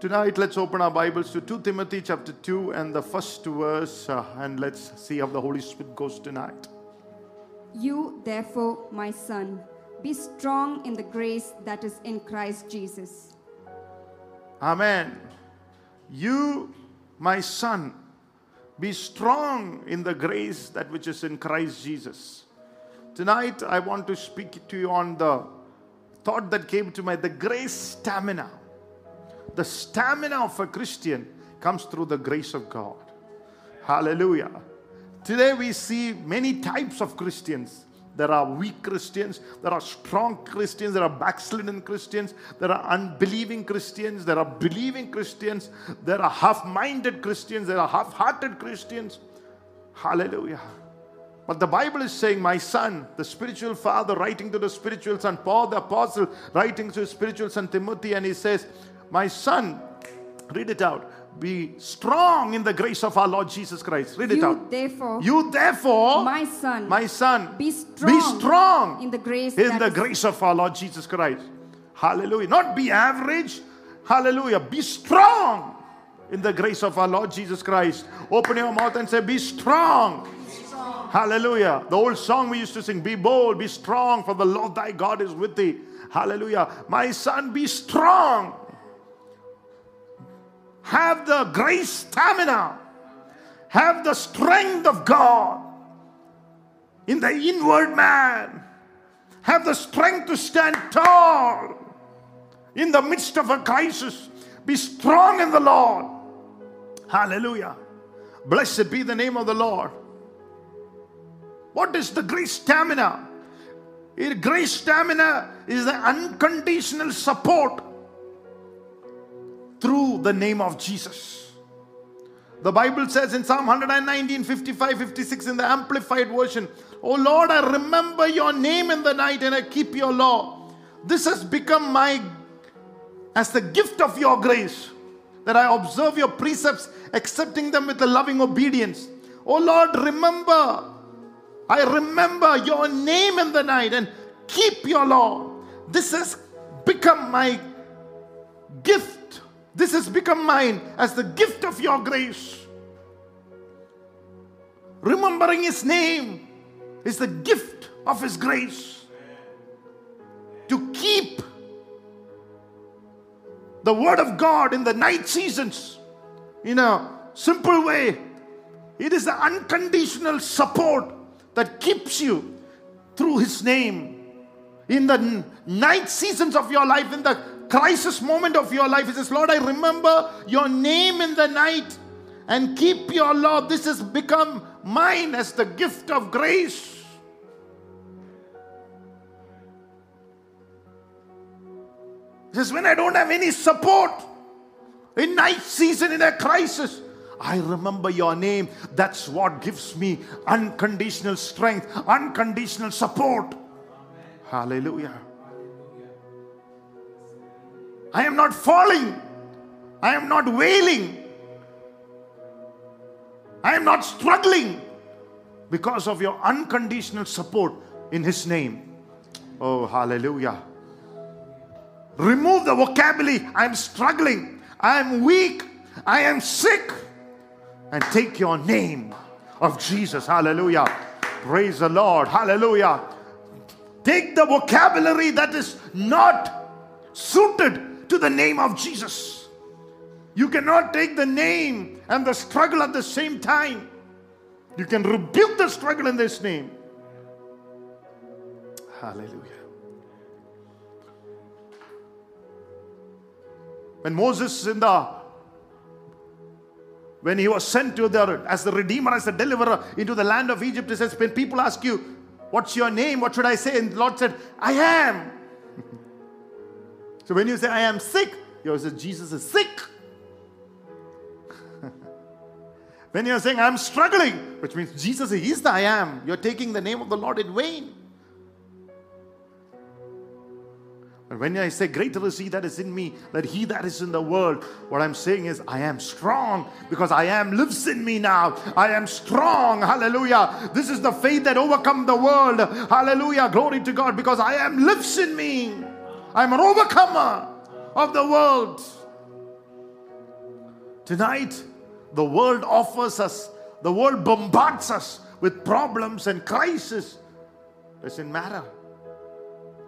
Tonight, let's open our Bibles to 2 Timothy chapter 2 and the first verse, uh, and let's see how the Holy Spirit goes tonight. You, therefore, my son, be strong in the grace that is in Christ Jesus. Amen. You, my son, be strong in the grace that which is in Christ Jesus. Tonight, I want to speak to you on the thought that came to mind the grace stamina. The stamina of a Christian comes through the grace of God. Hallelujah. Today we see many types of Christians. There are weak Christians, there are strong Christians, there are backslidden Christians, there are unbelieving Christians, there are believing Christians, there are half minded Christians, there are half hearted Christians. Hallelujah. But the Bible is saying, My son, the spiritual father writing to the spiritual son, Paul the apostle writing to his spiritual son Timothy, and he says, My son, read it out. Be strong in the grace of our Lord Jesus Christ. Read it out. therefore, You therefore, my son, my son, be be strong strong in the grace in the grace of our Lord Jesus Christ. Hallelujah. Not be average. Hallelujah. Be strong in the grace of our Lord Jesus Christ. Open your mouth and say, Be strong. Hallelujah. The old song we used to sing, Be bold, be strong, for the Lord thy God is with thee. Hallelujah. My son, be strong. Have the grace stamina. Have the strength of God in the inward man. Have the strength to stand tall in the midst of a crisis. Be strong in the Lord. Hallelujah. Blessed be the name of the Lord. What is the grace stamina? Grace stamina is the unconditional support through the name of Jesus. The Bible says in Psalm 119, 55, 56 in the Amplified Version, Oh Lord, I remember your name in the night and I keep your law. This has become my, as the gift of your grace, that I observe your precepts, accepting them with a loving obedience. Oh Lord, remember, I remember your name in the night and keep your law. This has become my gift. This has become mine as the gift of your grace. Remembering his name is the gift of his grace. To keep the word of God in the night seasons in a simple way. It is the unconditional support that keeps you through his name in the night seasons of your life, in the crisis moment of your life. He says, Lord, I remember your name in the night and keep your law. This has become mine as the gift of grace. He says, when I don't have any support in night season, in a crisis, I remember your name. That's what gives me unconditional strength, unconditional support. Hallelujah. I am not falling. I am not wailing. I am not struggling because of your unconditional support in His name. Oh, hallelujah. Remove the vocabulary I am struggling, I am weak, I am sick, and take your name of Jesus. Hallelujah. Praise the Lord. Hallelujah. Take the vocabulary that is not suited to the name of Jesus. You cannot take the name and the struggle at the same time. You can rebuke the struggle in this name. Hallelujah. When Moses in the when he was sent to the as the redeemer, as the deliverer into the land of Egypt, he says, when people ask you, What's your name? What should I say? And the Lord said, I am. So when you say I am sick, you say Jesus is sick. when you're saying I'm struggling, which means Jesus is the I am, you're taking the name of the Lord in vain. But when I say, Greater is He that is in me than He that is in the world, what I'm saying is, I am strong because I am lives in me now. I am strong. Hallelujah. This is the faith that overcome the world. Hallelujah. Glory to God because I am lives in me. I'm an overcomer of the world. Tonight, the world offers us, the world bombards us with problems and crisis. Doesn't matter.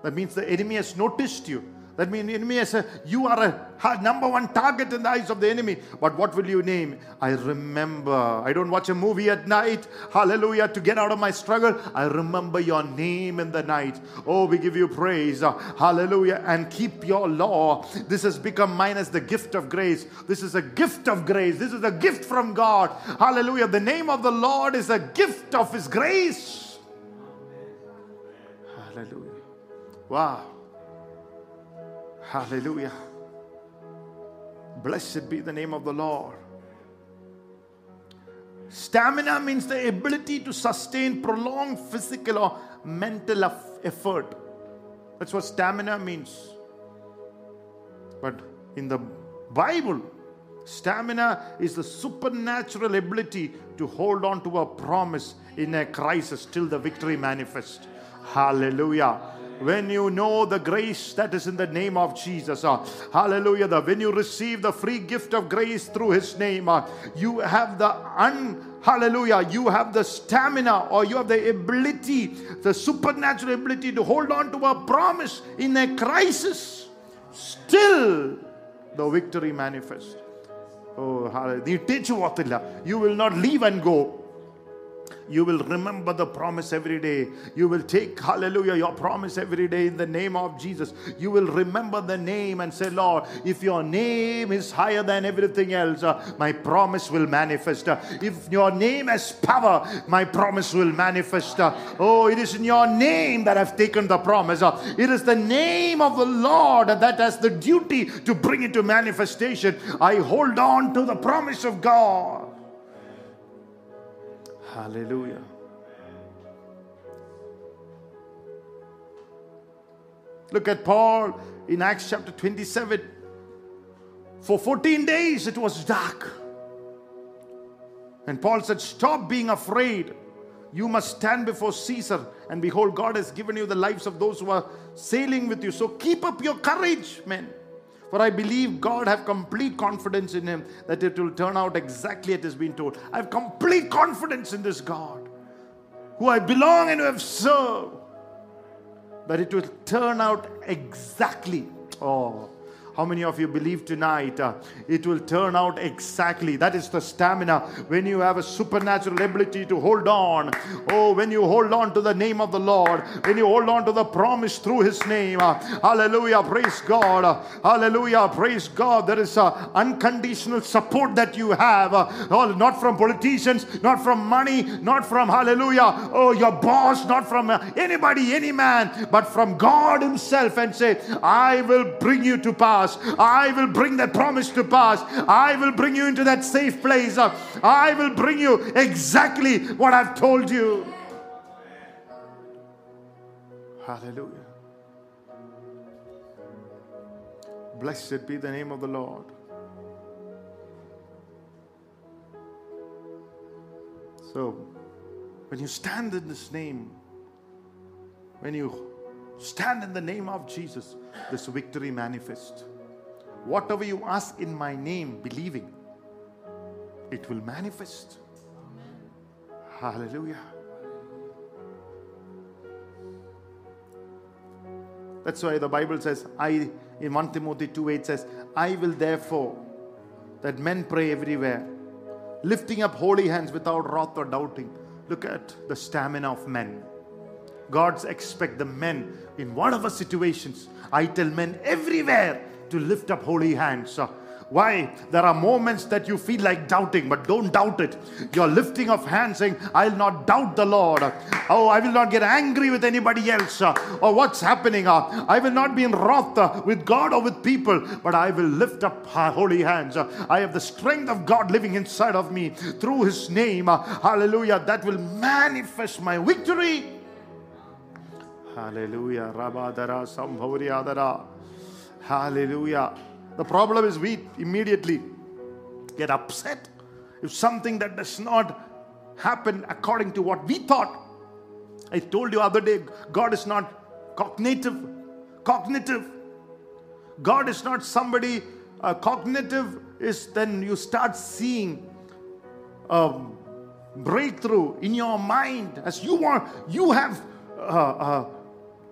That means the enemy has noticed you. That means enemy has a, you are a number one target in the eyes of the enemy. But what will you name? I remember. I don't watch a movie at night. Hallelujah. To get out of my struggle, I remember your name in the night. Oh, we give you praise. Uh, Hallelujah. And keep your law. This has become mine as the gift of grace. This is a gift of grace. This is a gift from God. Hallelujah. The name of the Lord is a gift of His grace. Hallelujah. Wow. Hallelujah. Blessed be the name of the Lord. Stamina means the ability to sustain prolonged physical or mental effort. That's what stamina means. But in the Bible, stamina is the supernatural ability to hold on to a promise in a crisis till the victory manifests. Hallelujah when you know the grace that is in the name of Jesus. uh, hallelujah. The, when you receive the free gift of grace through his name, uh, you have the un hallelujah you have the stamina or you have the ability the supernatural ability to hold on to a promise in a crisis still the victory manifests oh hallelujah നീ ഇട്ടേച്ചു പോകത്തില്ല you will not leave and go you will remember the promise every day. You will take, hallelujah, your promise every day in the name of Jesus. You will remember the name and say, Lord, if your name is higher than everything else, uh, my promise will manifest. Uh, if your name has power, my promise will manifest. Uh, oh, it is in your name that I've taken the promise. Uh, it is the name of the Lord that has the duty to bring it to manifestation. I hold on to the promise of God. Hallelujah. Look at Paul in Acts chapter 27. For 14 days it was dark. And Paul said, Stop being afraid. You must stand before Caesar. And behold, God has given you the lives of those who are sailing with you. So keep up your courage, men. For I believe God have complete confidence in him that it will turn out exactly as it has been told. I have complete confidence in this God who I belong and who have served that it will turn out exactly. Oh, how many of you believe tonight uh, it will turn out exactly? That is the stamina when you have a supernatural ability to hold on. Oh, when you hold on to the name of the Lord, when you hold on to the promise through His name. Uh, hallelujah, praise God. Uh, hallelujah, praise God. There is uh, unconditional support that you have, uh, oh, not from politicians, not from money, not from hallelujah, oh, your boss, not from uh, anybody, any man, but from God Himself, and say, I will bring you to pass. I will bring that promise to pass. I will bring you into that safe place. I will bring you exactly what I've told you. Hallelujah. Blessed be the name of the Lord. So, when you stand in this name, when you stand in the name of Jesus, this victory manifests. Whatever you ask in my name, believing, it will manifest. Hallelujah. That's why the Bible says, I in 1 Timothy 2 8 says, I will therefore that men pray everywhere, lifting up holy hands without wrath or doubting. Look at the stamina of men. God's expect the men in whatever situations. I tell men everywhere to lift up holy hands. Why? There are moments that you feel like doubting, but don't doubt it. You're lifting of hands saying, I'll not doubt the Lord. Oh, I will not get angry with anybody else or what's happening. I will not be in wrath with God or with people, but I will lift up holy hands. I have the strength of God living inside of me through His name. Hallelujah. That will manifest my victory. Hallelujah. Rabadara Sambhavriyadara. Hallelujah. The problem is we immediately get upset if something that does not happen according to what we thought. I told you other day, God is not cognitive. Cognitive. God is not somebody uh, cognitive is then you start seeing a breakthrough in your mind as you want, you have uh, uh,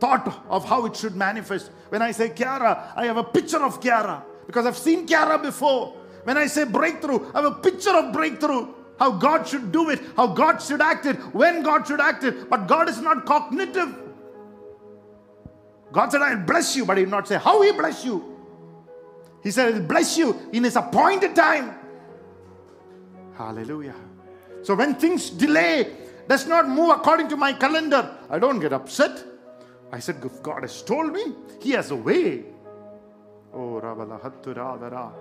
thought of how it should manifest. When I say Kiara, I have a picture of Kiara because I've seen Kiara before. When I say breakthrough, I have a picture of breakthrough. How God should do it, how God should act it, when God should act it. But God is not cognitive. God said, I'll bless you, but He did not say how He bless you. He said, He'll bless you in His appointed time. Hallelujah. So when things delay, does not move according to my calendar, I don't get upset. I said, God has told me, He has a way. Oh, Ravala Hatturadara.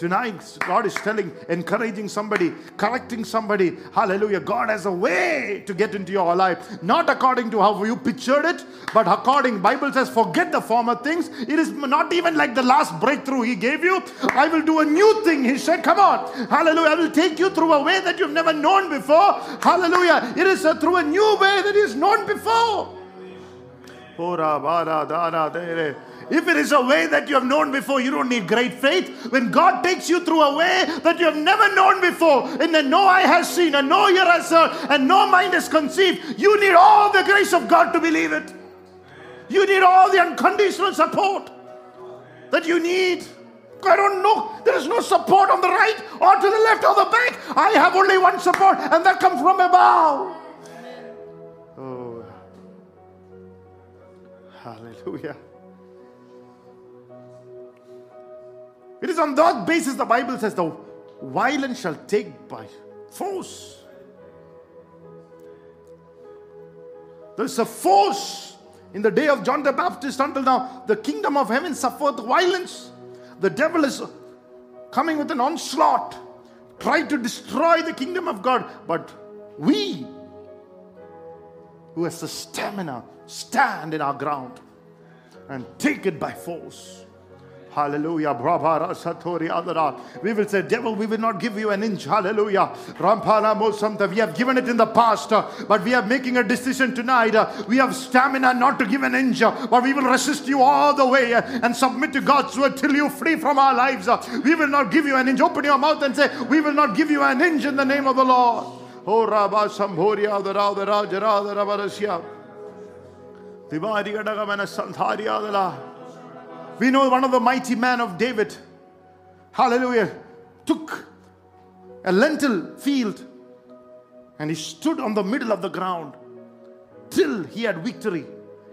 Tonight, God is telling, encouraging somebody, correcting somebody. Hallelujah. God has a way to get into your life. Not according to how you pictured it, but according, Bible says, forget the former things. It is not even like the last breakthrough He gave you. I will do a new thing. He said, come on. Hallelujah. I will take you through a way that you've never known before. Hallelujah. It is a, through a new way that is known before. If it is a way that you have known before, you don't need great faith. When God takes you through a way that you have never known before, and then no eye has seen, and no ear has heard, and no mind has conceived, you need all the grace of God to believe it. You need all the unconditional support that you need. I don't know. There is no support on the right or to the left or the back. I have only one support, and that comes from above. Hallelujah. It is on that basis the Bible says the violent shall take by force. There's a force in the day of John the Baptist until now. The kingdom of heaven suffered violence. The devil is coming with an onslaught, trying to destroy the kingdom of God. But we, who has the stamina, stand in our ground and take it by force. Hallelujah. We will say, Devil, we will not give you an inch. Hallelujah. We have given it in the past, but we are making a decision tonight. We have stamina not to give an inch, but we will resist you all the way and submit to God's word till you free from our lives. We will not give you an inch. Open your mouth and say, We will not give you an inch in the name of the Lord. Oh, Rabba Sambhoria, the Santharia, the La. We know one of the mighty men of David, hallelujah, took a lentil field and he stood on the middle of the ground till he had victory.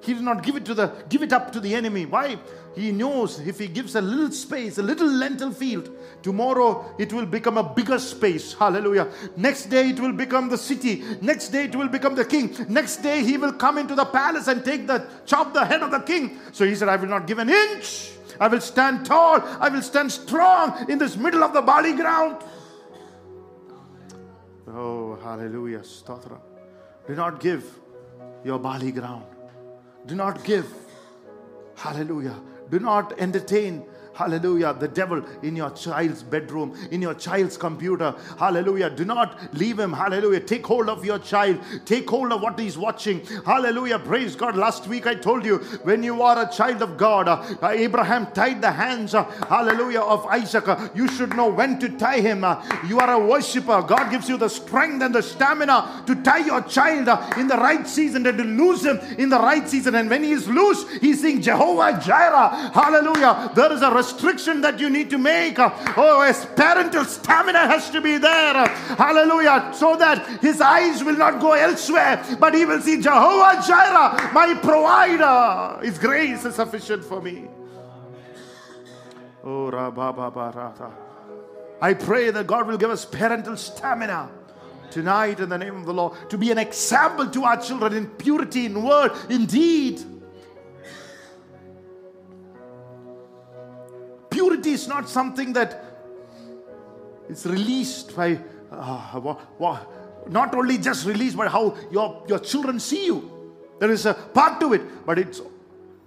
He did not give it to the give it up to the enemy. Why? He knows if he gives a little space, a little lentil field, tomorrow it will become a bigger space. Hallelujah. Next day it will become the city. Next day it will become the king. Next day he will come into the palace and take the chop the head of the king. So he said, I will not give an inch. I will stand tall. I will stand strong in this middle of the barley ground. Oh, hallelujah. Stotra. Do not give your bali ground. Do not give. Hallelujah. Do not entertain Hallelujah. The devil in your child's bedroom, in your child's computer. Hallelujah. Do not leave him. Hallelujah. Take hold of your child. Take hold of what he's watching. Hallelujah. Praise God. Last week I told you when you are a child of God, uh, Abraham tied the hands, uh, hallelujah, of Isaac. Uh, you should know when to tie him. Uh, you are a worshiper. God gives you the strength and the stamina to tie your child uh, in the right season and to lose him in the right season. And when he is loose, he's saying, Jehovah Jireh. Hallelujah. There is a restriction that you need to make. Oh, his parental stamina has to be there. Hallelujah. So that his eyes will not go elsewhere, but he will see Jehovah Jireh, my provider. His grace is sufficient for me. Oh, I pray that God will give us parental stamina tonight in the name of the Lord to be an example to our children in purity, in word, in deed. Purity is not something that is released by, uh, not only just released, but how your, your children see you. There is a part to it, but it's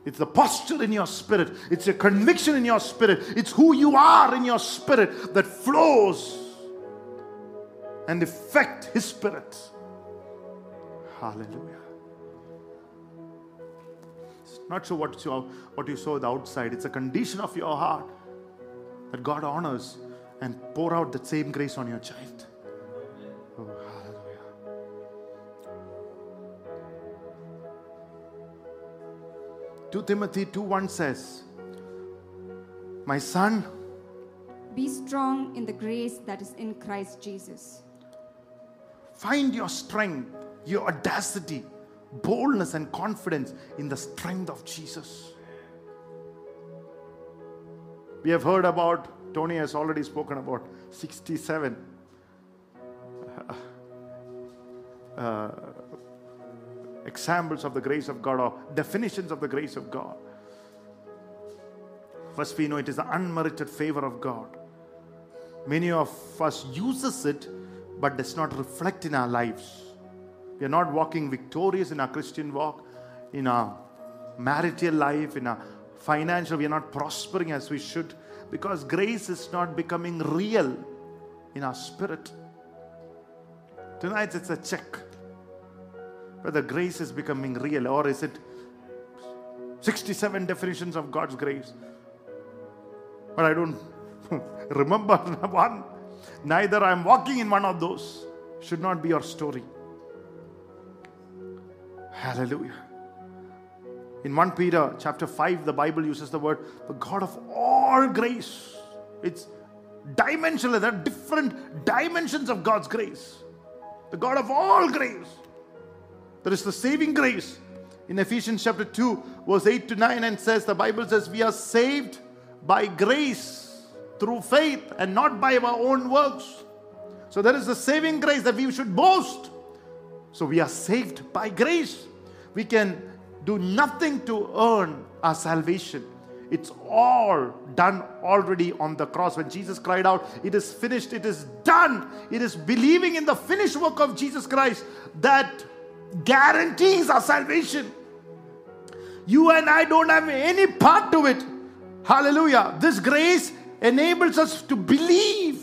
it's the posture in your spirit. It's a conviction in your spirit. It's who you are in your spirit that flows and affect his spirit. Hallelujah. It's not sure what you, what you saw the outside. It's a condition of your heart that God honors and pour out that same grace on your child. Oh, hallelujah. 2 Timothy 2 1 says, My son, Be strong in the grace that is in Christ Jesus. find your strength, your audacity, boldness, and confidence in the strength of Jesus. We have heard about, Tony has already spoken about 67 uh, examples of the grace of God or definitions of the grace of God. First, we know it is the unmerited favor of God. Many of us uses it, but does not reflect in our lives. We are not walking victorious in our Christian walk, in our marital life, in our financial. We are not prospering as we should because grace is not becoming real in our spirit. Tonight it's a check whether grace is becoming real or is it 67 definitions of God's grace. But I don't remember one. Neither I'm walking in one of those. Should not be your story. Hallelujah. In 1 Peter chapter 5, the Bible uses the word the God of all grace. It's dimensional. There are different dimensions of God's grace. The God of all grace. There is the saving grace. In Ephesians chapter 2, verse 8 to 9, and says, the Bible says, We are saved by grace through faith and not by our own works. So there is the saving grace that we should boast. So we are saved by grace. We can do nothing to earn our salvation. It's all done already on the cross. When Jesus cried out, It is finished, it is done. It is believing in the finished work of Jesus Christ that guarantees our salvation. You and I don't have any part to it. Hallelujah. This grace enables us to believe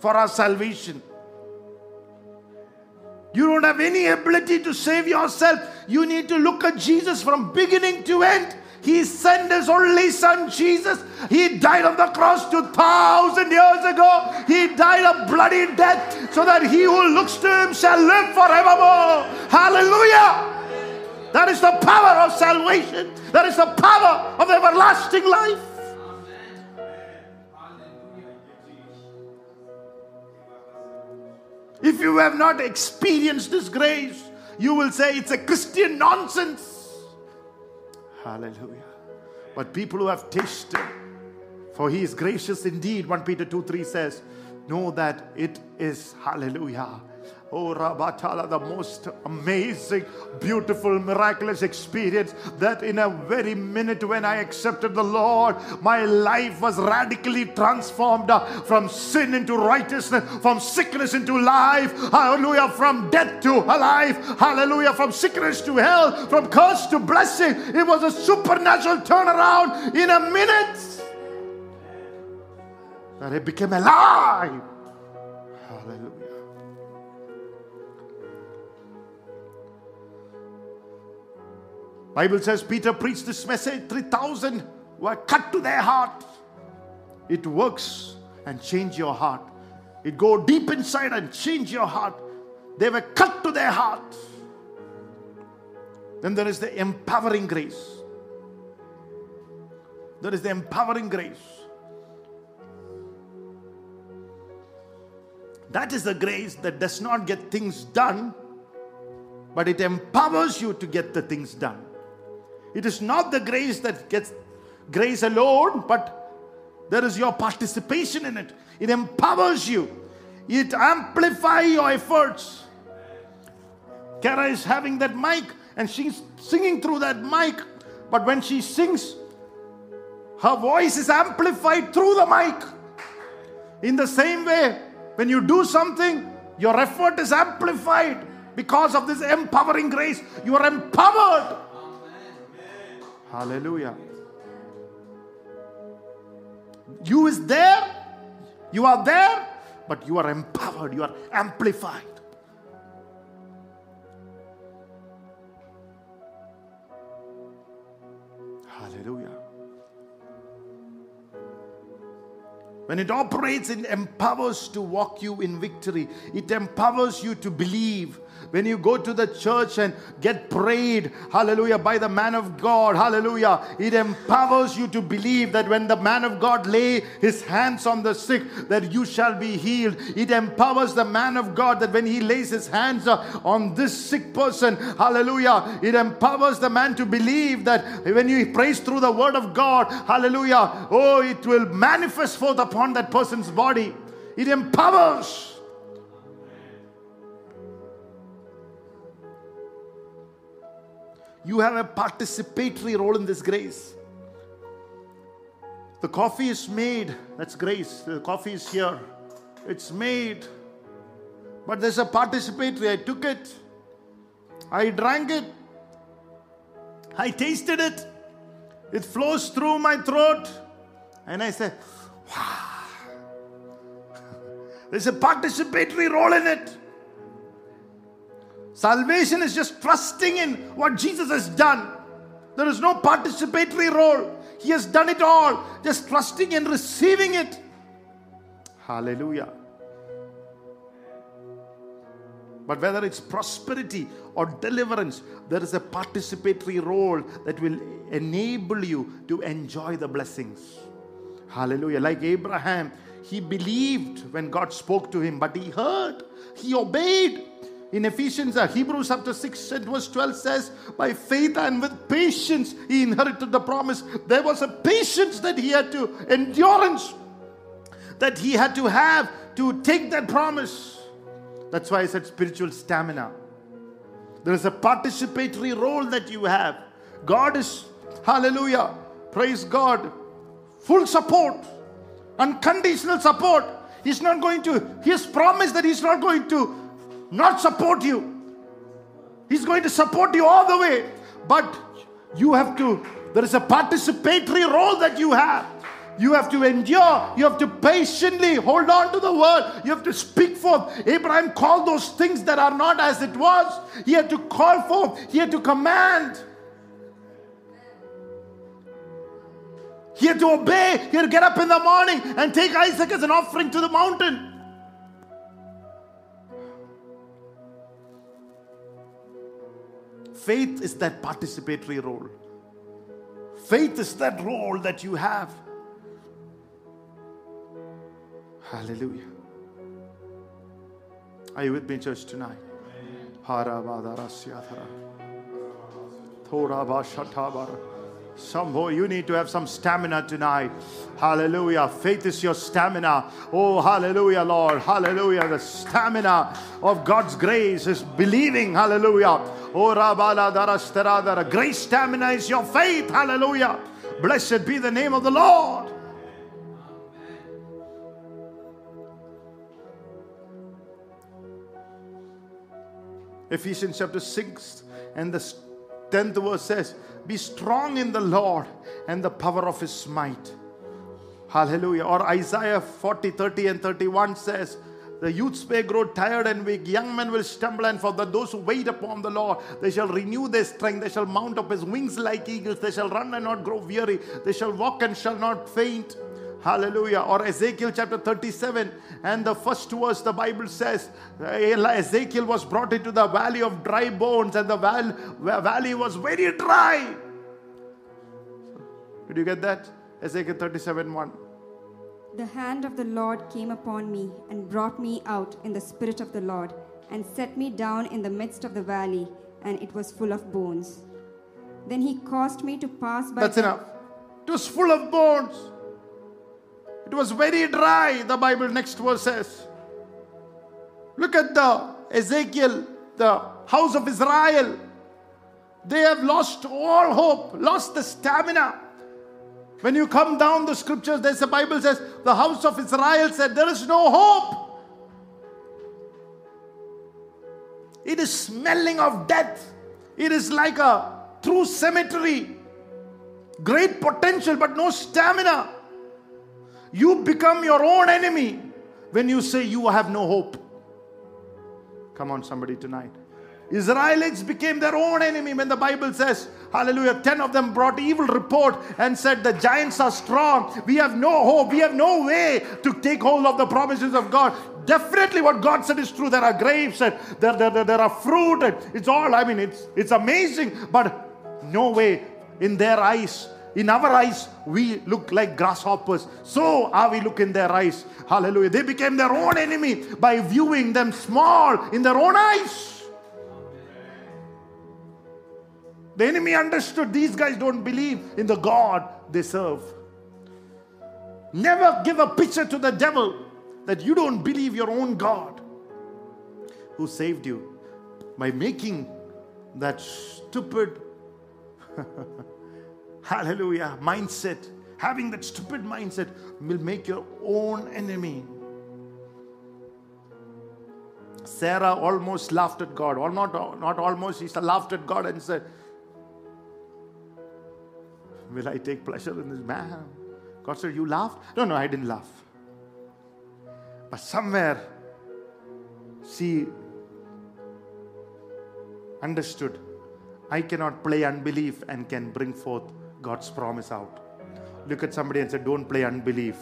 for our salvation. You don't have any ability to save yourself. You need to look at Jesus from beginning to end. He sent his only son Jesus. He died on the cross 2,000 years ago. He died a bloody death so that he who looks to him shall live forevermore. Hallelujah. That is the power of salvation. That is the power of everlasting life. If you have not experienced this grace, you will say it's a Christian nonsense. Hallelujah. But people who have tasted, for he is gracious indeed, 1 Peter 2 3 says, know that it is, hallelujah. Oh, Rabatala, the most amazing, beautiful, miraculous experience that in a very minute when I accepted the Lord, my life was radically transformed from sin into righteousness, from sickness into life, hallelujah, from death to life, hallelujah, from sickness to health, from curse to blessing. It was a supernatural turnaround in a minute that it became alive. Bible says Peter preached this message, 3,000 were cut to their heart. It works and change your heart. It go deep inside and change your heart. They were cut to their heart. Then there is the empowering grace. There is the empowering grace. That is the grace that does not get things done, but it empowers you to get the things done. It is not the grace that gets grace alone, but there is your participation in it. It empowers you. It amplifies your efforts. Kara is having that mic and she's singing through that mic. But when she sings, her voice is amplified through the mic. In the same way, when you do something, your effort is amplified because of this empowering grace. You are empowered. Hallelujah. You is there, you are there, but you are empowered, you are amplified. Hallelujah. When it operates, it empowers to walk you in victory. It empowers you to believe. When you go to the church and get prayed, hallelujah, by the man of God, hallelujah, it empowers you to believe that when the man of God lay his hands on the sick, that you shall be healed. It empowers the man of God that when he lays his hands uh, on this sick person, hallelujah, it empowers the man to believe that when you prays through the word of God, hallelujah, oh, it will manifest forth upon that person's body. It empowers. You have a participatory role in this grace. The coffee is made. That's grace. The coffee is here. It's made. But there's a participatory. I took it. I drank it. I tasted it. It flows through my throat. And I say, wow. There's a participatory role in it. Salvation is just trusting in what Jesus has done. There is no participatory role. He has done it all. Just trusting and receiving it. Hallelujah. But whether it's prosperity or deliverance, there is a participatory role that will enable you to enjoy the blessings. Hallelujah. Like Abraham, he believed when God spoke to him, but he heard, he obeyed. In Ephesians, uh, Hebrews chapter 6 and verse 12 says, By faith and with patience he inherited the promise. There was a patience that he had to, endurance that he had to have to take that promise. That's why I said spiritual stamina. There is a participatory role that you have. God is, hallelujah, praise God, full support, unconditional support. He's not going to, has promised that He's not going to not support you. He's going to support you all the way. But you have to, there is a participatory role that you have. You have to endure. You have to patiently hold on to the word. You have to speak forth. Abraham called those things that are not as it was. He had to call forth. He had to command. He had to obey. He had to get up in the morning and take Isaac as an offering to the mountain. Faith is that participatory role. Faith is that role that you have. Hallelujah. Are you with me, church, tonight? Some boy, you need to have some stamina tonight. Hallelujah. Faith is your stamina. Oh, hallelujah, Lord. Hallelujah. The stamina of God's grace is believing. Hallelujah. Oh, Rabala Darastaradara. Grace stamina is your faith. Hallelujah. Blessed be the name of the Lord. Ephesians chapter 6 and the 10th verse says, Be strong in the Lord and the power of his might. Hallelujah. Or Isaiah 40, 30, and 31 says, the youths may grow tired and weak. Young men will stumble, and for those who wait upon the Lord, they shall renew their strength. They shall mount up as wings like eagles. They shall run and not grow weary. They shall walk and shall not faint. Hallelujah. Or Ezekiel chapter 37 and the first verse, the Bible says Ezekiel was brought into the valley of dry bones, and the val- valley was very dry. Did you get that? Ezekiel 37 1. The hand of the Lord came upon me and brought me out in the spirit of the Lord and set me down in the midst of the valley, and it was full of bones. Then he caused me to pass by. That's enough. It was full of bones. It was very dry, the Bible next verse says. Look at the Ezekiel, the house of Israel. They have lost all hope, lost the stamina. When you come down the scriptures, there's the Bible says, the house of Israel said, There is no hope. It is smelling of death. It is like a true cemetery. Great potential, but no stamina. You become your own enemy when you say you have no hope. Come on, somebody tonight. Israelites became their own enemy when the Bible says, Hallelujah, 10 of them brought evil report and said, The giants are strong. We have no hope. We have no way to take hold of the promises of God. Definitely, what God said is true. There are grapes and there, there, there, there are fruit, and it's all, I mean, it's, it's amazing, but no way in their eyes in our eyes, we look like grasshoppers. So are we look in their eyes. Hallelujah. They became their own enemy by viewing them small in their own eyes. The enemy understood these guys don't believe in the God they serve. Never give a picture to the devil that you don't believe your own God who saved you by making that stupid hallelujah. Mindset. Having that stupid mindset will make your own enemy. Sarah almost laughed at god. Or not, not almost she laughed at god and said will i take pleasure in this man? God said you laughed? No no i didn't laugh. But somewhere she understood I cannot play unbelief and can bring forth God's promise out. Look at somebody and say, Don't play unbelief.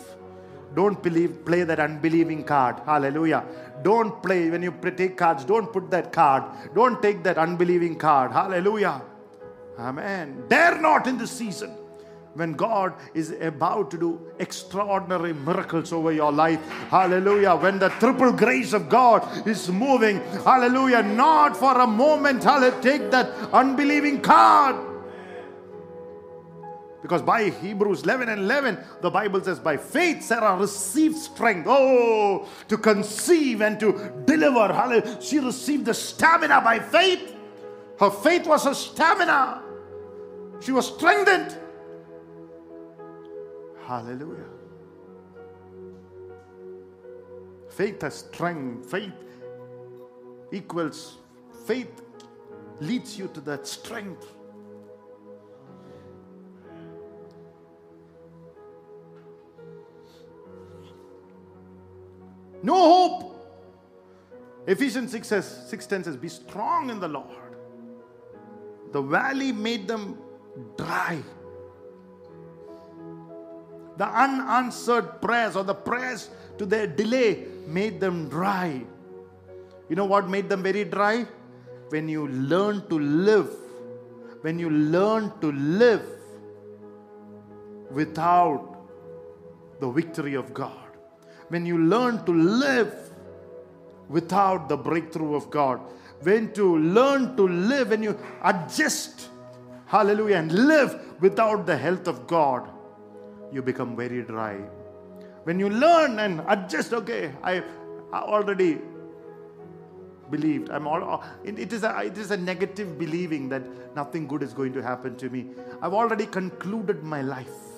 Don't believe, play that unbelieving card. Hallelujah. Don't play when you take cards, don't put that card. Don't take that unbelieving card. Hallelujah. Amen. Dare not in this season when God is about to do extraordinary miracles over your life. Hallelujah. When the triple grace of God is moving. Hallelujah. Not for a moment. Hallelujah. Take that unbelieving card. Because by Hebrews 11 and 11, the Bible says, by faith Sarah received strength. Oh, to conceive and to deliver. She received the stamina by faith. Her faith was her stamina. She was strengthened. Hallelujah. Faith has strength. Faith equals, faith leads you to that strength. No hope. Ephesians 6 says, 610 says, Be strong in the Lord. The valley made them dry. The unanswered prayers or the prayers to their delay made them dry. You know what made them very dry? When you learn to live, when you learn to live without the victory of God when you learn to live without the breakthrough of God, when to learn to live, when you adjust, hallelujah, and live without the health of God, you become very dry. When you learn and adjust, okay, I, I already believed. I'm all. Uh, it is a it is a negative believing that nothing good is going to happen to me. I've already concluded my life.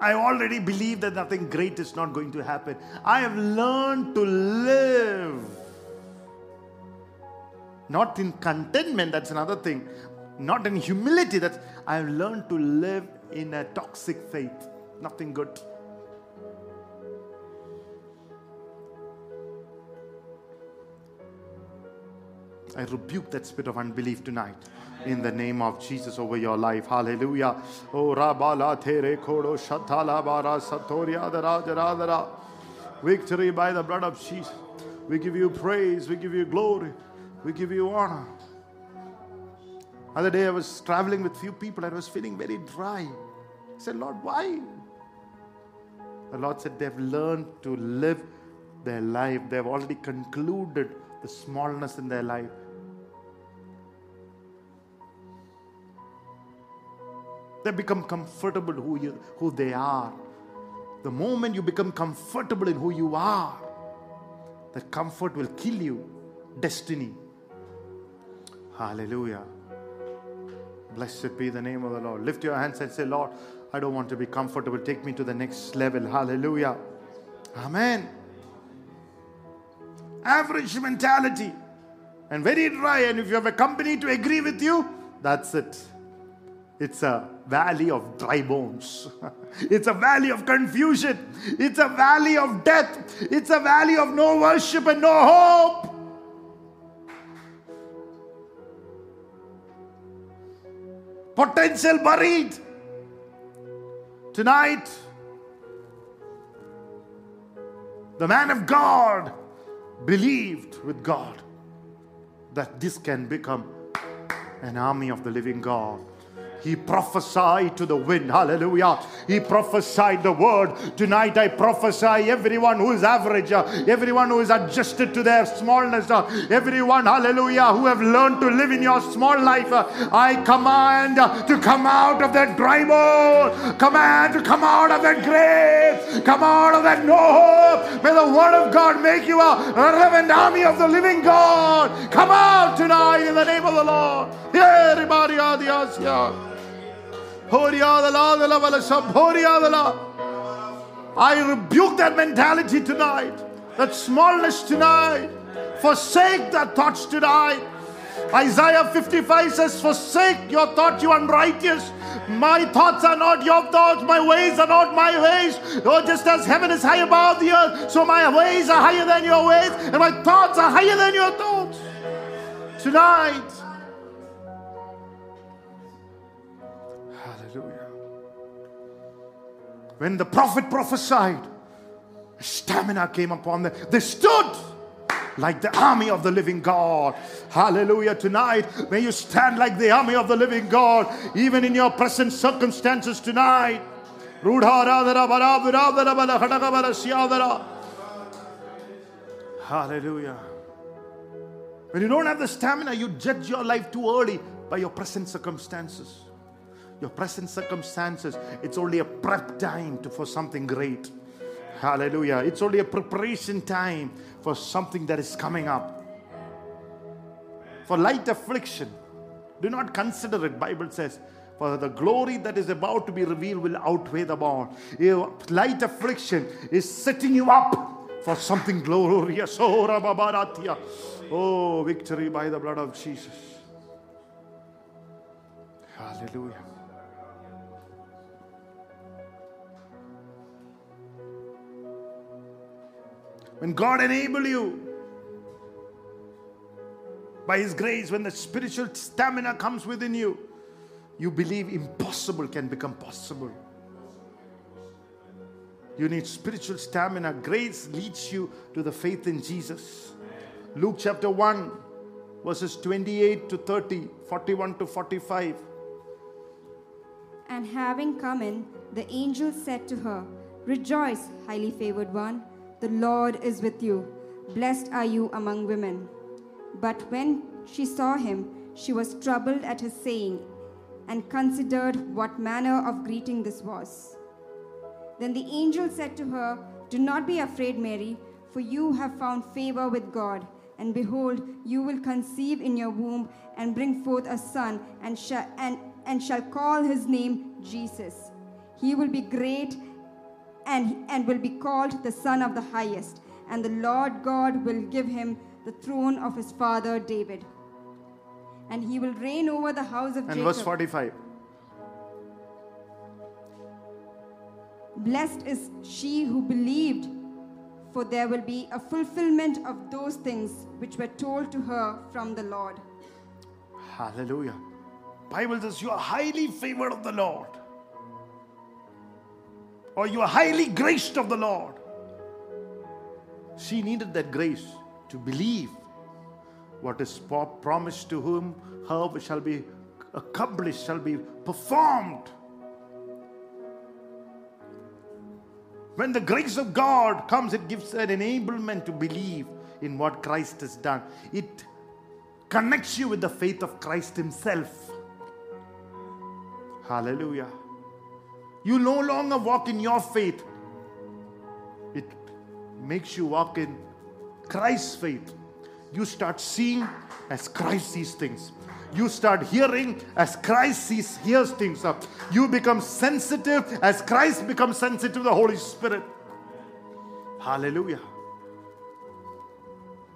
I already believe that nothing great is not going to happen. I have learned to live. Not in contentment, that's another thing. Not in humility, that's I have learned to live in a toxic faith. Nothing good. I rebuke that spirit of unbelief tonight in the name of Jesus over your life. Hallelujah. Oh, Rabala Tere Kodo Shatala Bara Satoria Dara Victory by the blood of Jesus. We give you praise, we give you glory, we give you honor. Other day I was traveling with few people and I was feeling very dry. I said, Lord, why? The Lord said they've learned to live their life. They've already concluded the smallness in their life. They become comfortable who, you, who they are. The moment you become comfortable in who you are, the comfort will kill you. Destiny. Hallelujah. Blessed be the name of the Lord. Lift your hands and say, Lord, I don't want to be comfortable. Take me to the next level. Hallelujah. Amen. Average mentality and very dry. And if you have a company to agree with you, that's it. It's a valley of dry bones. it's a valley of confusion. It's a valley of death. It's a valley of no worship and no hope. Potential buried. Tonight, the man of God believed with God that this can become an army of the living God he prophesied to the wind. Hallelujah. He prophesied the word. Tonight I prophesy everyone who is average, uh, everyone who is adjusted to their smallness, uh, everyone, hallelujah, who have learned to live in your small life. uh, I command to come out of that dry bone. Command to come out of that grave. Come out of that no hope. May the word of God make you a reverend army of the living God. Come out tonight in the name of the Lord. Everybody, adios, yeah. I rebuke that mentality tonight, that smallness tonight. Forsake that thoughts tonight. Isaiah 55 says, Forsake your thought, you unrighteous. My thoughts are not your thoughts, my ways are not my ways. Oh, just as heaven is high above the earth, so my ways are higher than your ways, and my thoughts are higher than your thoughts. Tonight, When the prophet prophesied, stamina came upon them. They stood like the army of the living God. Hallelujah. Tonight, may you stand like the army of the living God, even in your present circumstances tonight. Hallelujah. When you don't have the stamina, you judge your life too early by your present circumstances your present circumstances, it's only a prep time to, for something great. Hallelujah. It's only a preparation time for something that is coming up. For light affliction, do not consider it, Bible says. For the glory that is about to be revealed will outweigh the more. Light affliction is setting you up for something glorious. Oh, oh victory by the blood of Jesus. Hallelujah. When God enable you by His grace, when the spiritual stamina comes within you, you believe impossible can become possible. You need spiritual stamina. Grace leads you to the faith in Jesus. Luke chapter 1, verses 28 to 30, 41 to 45. And having come in, the angel said to her, Rejoice, highly favored one. The Lord is with you. Blessed are you among women. But when she saw him, she was troubled at his saying, and considered what manner of greeting this was. Then the angel said to her, Do not be afraid, Mary, for you have found favor with God. And behold, you will conceive in your womb and bring forth a son, and, shall and, and shall call his name Jesus. He will be great and, and will be called the Son of the Highest. And the Lord God will give him the throne of his father David. And he will reign over the house of and Jacob. verse 45. Blessed is she who believed, for there will be a fulfillment of those things which were told to her from the Lord. Hallelujah. Bible says you are highly favored of the Lord. Or you are highly graced of the Lord. She needed that grace to believe what is promised to whom her shall be accomplished, shall be performed. When the grace of God comes, it gives an enablement to believe in what Christ has done. It connects you with the faith of Christ Himself. Hallelujah. You no longer walk in your faith, it makes you walk in Christ's faith. You start seeing as Christ sees things. You start hearing as Christ sees, hears things up. You become sensitive as Christ becomes sensitive to the Holy Spirit. Hallelujah.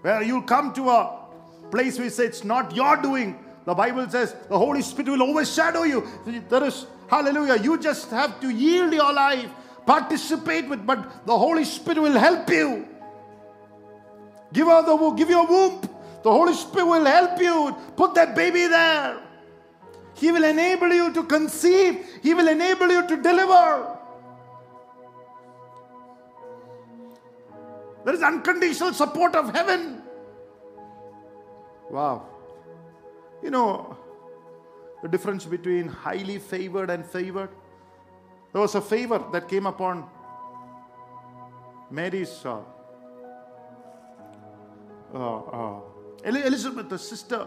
Where you come to a place where you say it's not your doing. The Bible says the Holy Spirit will overshadow you. There is, hallelujah, you just have to yield your life, participate with, but the Holy Spirit will help you. Give her the give your womb. The Holy Spirit will help you. Put that baby there. He will enable you to conceive. He will enable you to deliver. There is unconditional support of heaven. Wow. You know the difference between highly favored and favored? There was a favor that came upon Mary's uh, uh, uh, Elizabeth, the sister.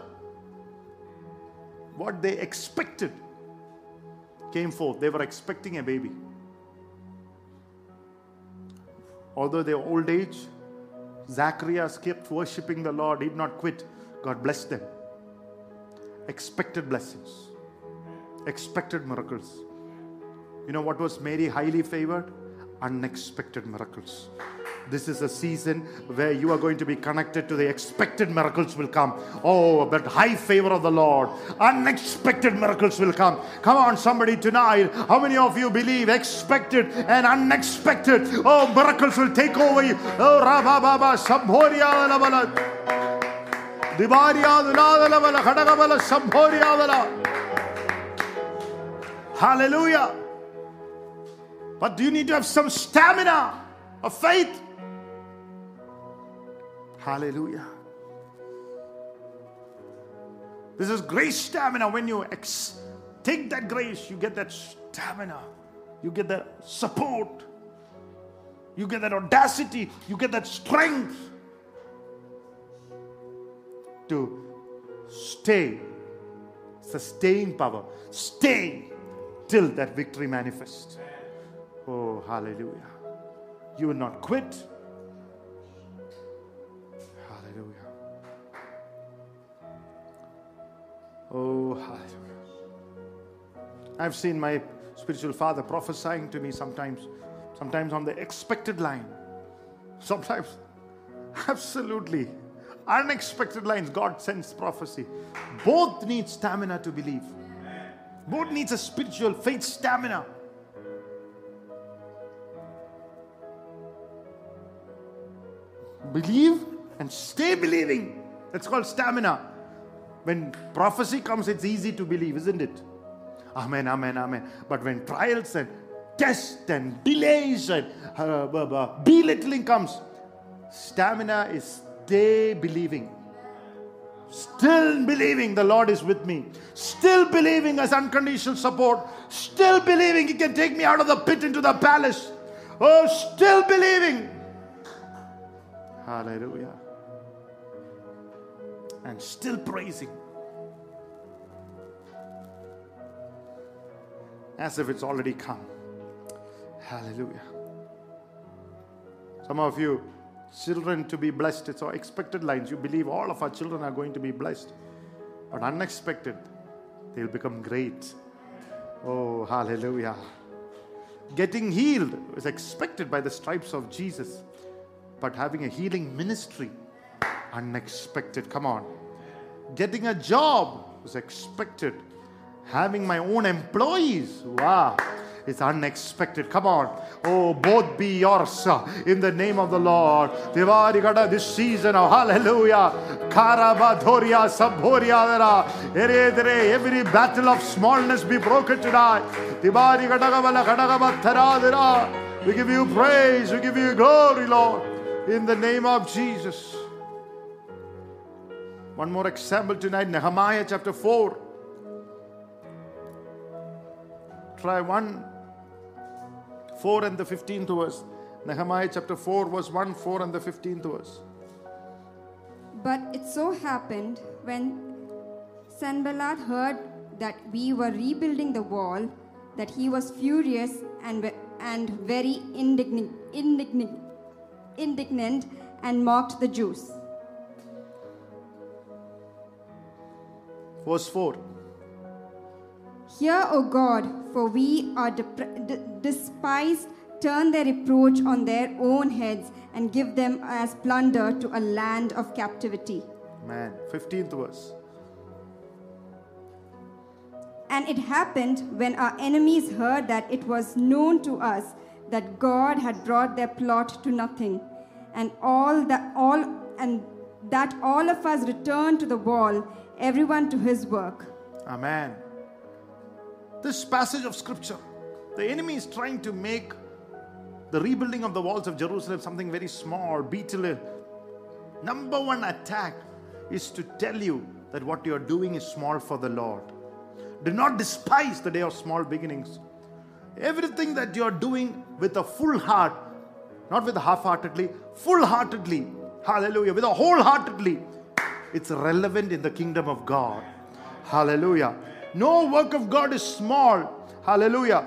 What they expected came forth. They were expecting a baby. Although their old age, Zacharias kept worshipping the Lord, He did not quit. God blessed them. Expected blessings, expected miracles. You know what was Mary highly favored? Unexpected miracles. This is a season where you are going to be connected to the expected miracles will come. Oh, but high favor of the Lord. Unexpected miracles will come. Come on, somebody tonight. How many of you believe expected and unexpected? Oh, miracles will take over you. Oh, Rababa. Dibaria Dulavala Hadagabala Sambhoria Hallelujah. But do you need to have some stamina of faith? Hallelujah. This is grace stamina. When you ex- take that grace, you get that stamina, you get that support, you get that audacity, you get that strength to stay, sustain power, stay till that victory manifests. Oh, hallelujah. You will not quit. Hallelujah. Oh, hallelujah. I've seen my spiritual father prophesying to me sometimes, sometimes on the expected line, sometimes absolutely unexpected lines. God sends prophecy. Both need stamina to believe. Both needs a spiritual faith stamina. Believe and stay believing. That's called stamina. When prophecy comes, it's easy to believe, isn't it? Amen, amen, amen. But when trials and tests and delays and uh, belittling comes, stamina is stay believing. Still believing the Lord is with me. Still believing as unconditional support. Still believing He can take me out of the pit into the palace. Oh, still believing. Hallelujah and still praising. As if it's already come. Hallelujah. Some of you, children to be blessed, it's our expected lines. You believe all of our children are going to be blessed. But unexpected, they'll become great. Oh, hallelujah. Getting healed is expected by the stripes of Jesus, but having a healing ministry unexpected. Come on. Getting a job was expected. Having my own employees, wow, it's unexpected. Come on. Oh, both be yours in the name of the Lord. Devarigada, this season of hallelujah. Karabadhoria, Sabhoria, every battle of smallness be broken tonight. We give you praise, we give you glory, Lord, in the name of Jesus. One more example tonight Nehemiah chapter 4. Try 1, 4 and the 15th verse. Nehemiah chapter 4, verse 1, 4 and the 15th verse. But it so happened when Sanballat heard that we were rebuilding the wall that he was furious and, and very indignant, indignant, indignant and mocked the Jews. Verse 4. Hear, O God, for we are despised. Turn their reproach on their own heads and give them as plunder to a land of captivity. Man, 15th verse. And it happened when our enemies heard that it was known to us that God had brought their plot to nothing, and all that all and that all of us returned to the wall everyone to his work. Amen. This passage of scripture, the enemy is trying to make the rebuilding of the walls of Jerusalem something very small, beetle. Number one attack is to tell you that what you are doing is small for the Lord. Do not despise the day of small beginnings. Everything that you are doing with a full heart, not with half heartedly, full heartedly, hallelujah, with a wholeheartedly, it's relevant in the kingdom of God. Hallelujah. No work of God is small. Hallelujah.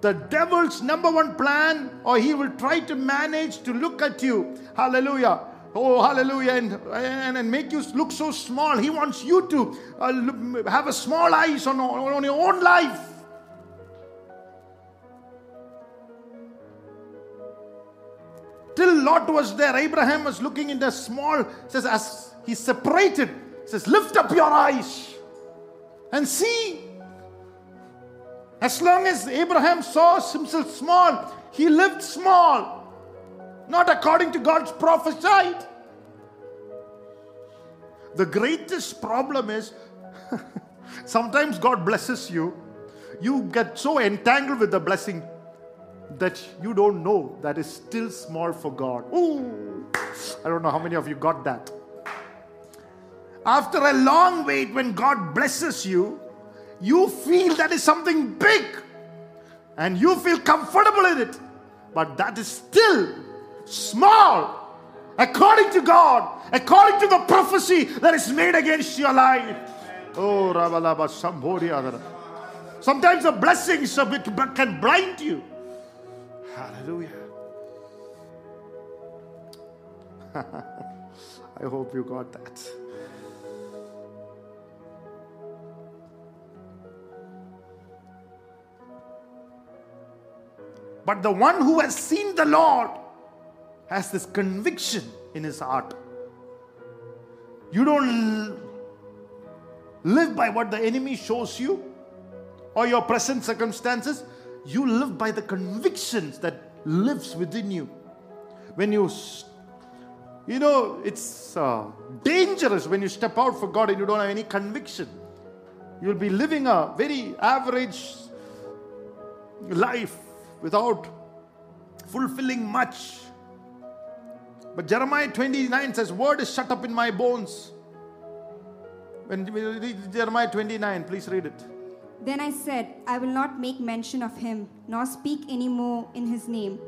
The devil's number one plan, or he will try to manage to look at you. Hallelujah. Oh, hallelujah. And, and, and make you look so small. He wants you to uh, have a small eyes on, on your own life. Till Lot was there, Abraham was looking in the small, says, as he separated, says, lift up your eyes and see. As long as Abraham saw himself small, he lived small, not according to God's prophesied. The greatest problem is sometimes God blesses you, you get so entangled with the blessing that you don't know that is still small for God. Ooh, I don't know how many of you got that. After a long wait, when God blesses you, you feel that is something big and you feel comfortable in it, but that is still small according to God, according to the prophecy that is made against your life. Oh, Rabalaba Sambhori Adara. Sometimes the blessings of it can blind you. Hallelujah. I hope you got that. But the one who has seen the Lord has this conviction in his heart. You don't live by what the enemy shows you or your present circumstances. You live by the convictions that lives within you. When you, you know, it's uh, dangerous when you step out for God and you don't have any conviction. You'll be living a very average life without fulfilling much. But Jeremiah 29 says, Word is shut up in my bones. When we read Jeremiah 29, please read it. Then I said, I will not make mention of him, nor speak any more in his name.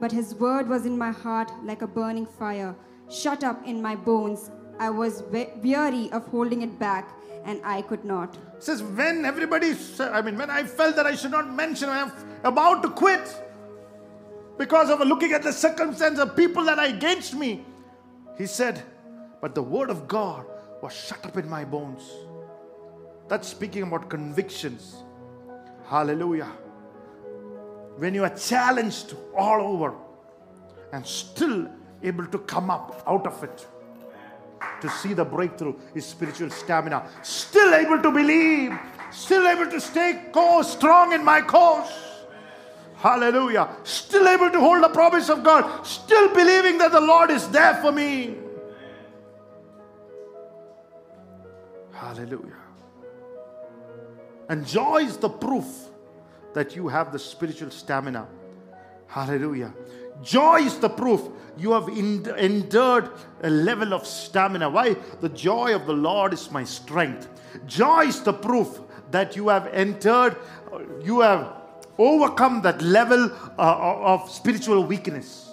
But his word was in my heart like a burning fire, shut up in my bones. I was we- weary of holding it back, and I could not. Says, When everybody, I mean, when I felt that I should not mention, I'm about to quit because of looking at the circumstance of people that are against me. He said, But the word of God was shut up in my bones. That's speaking about convictions. Hallelujah. When you are challenged all over and still able to come up out of it to see the breakthrough is spiritual stamina. Still able to believe, still able to stay course, strong in my course. Hallelujah. Still able to hold the promise of God, still believing that the Lord is there for me. Hallelujah. And joy is the proof that you have the spiritual stamina. Hallelujah. Joy is the proof you have endured a level of stamina. Why? The joy of the Lord is my strength. Joy is the proof that you have entered, uh, you have overcome that level uh, of spiritual weakness.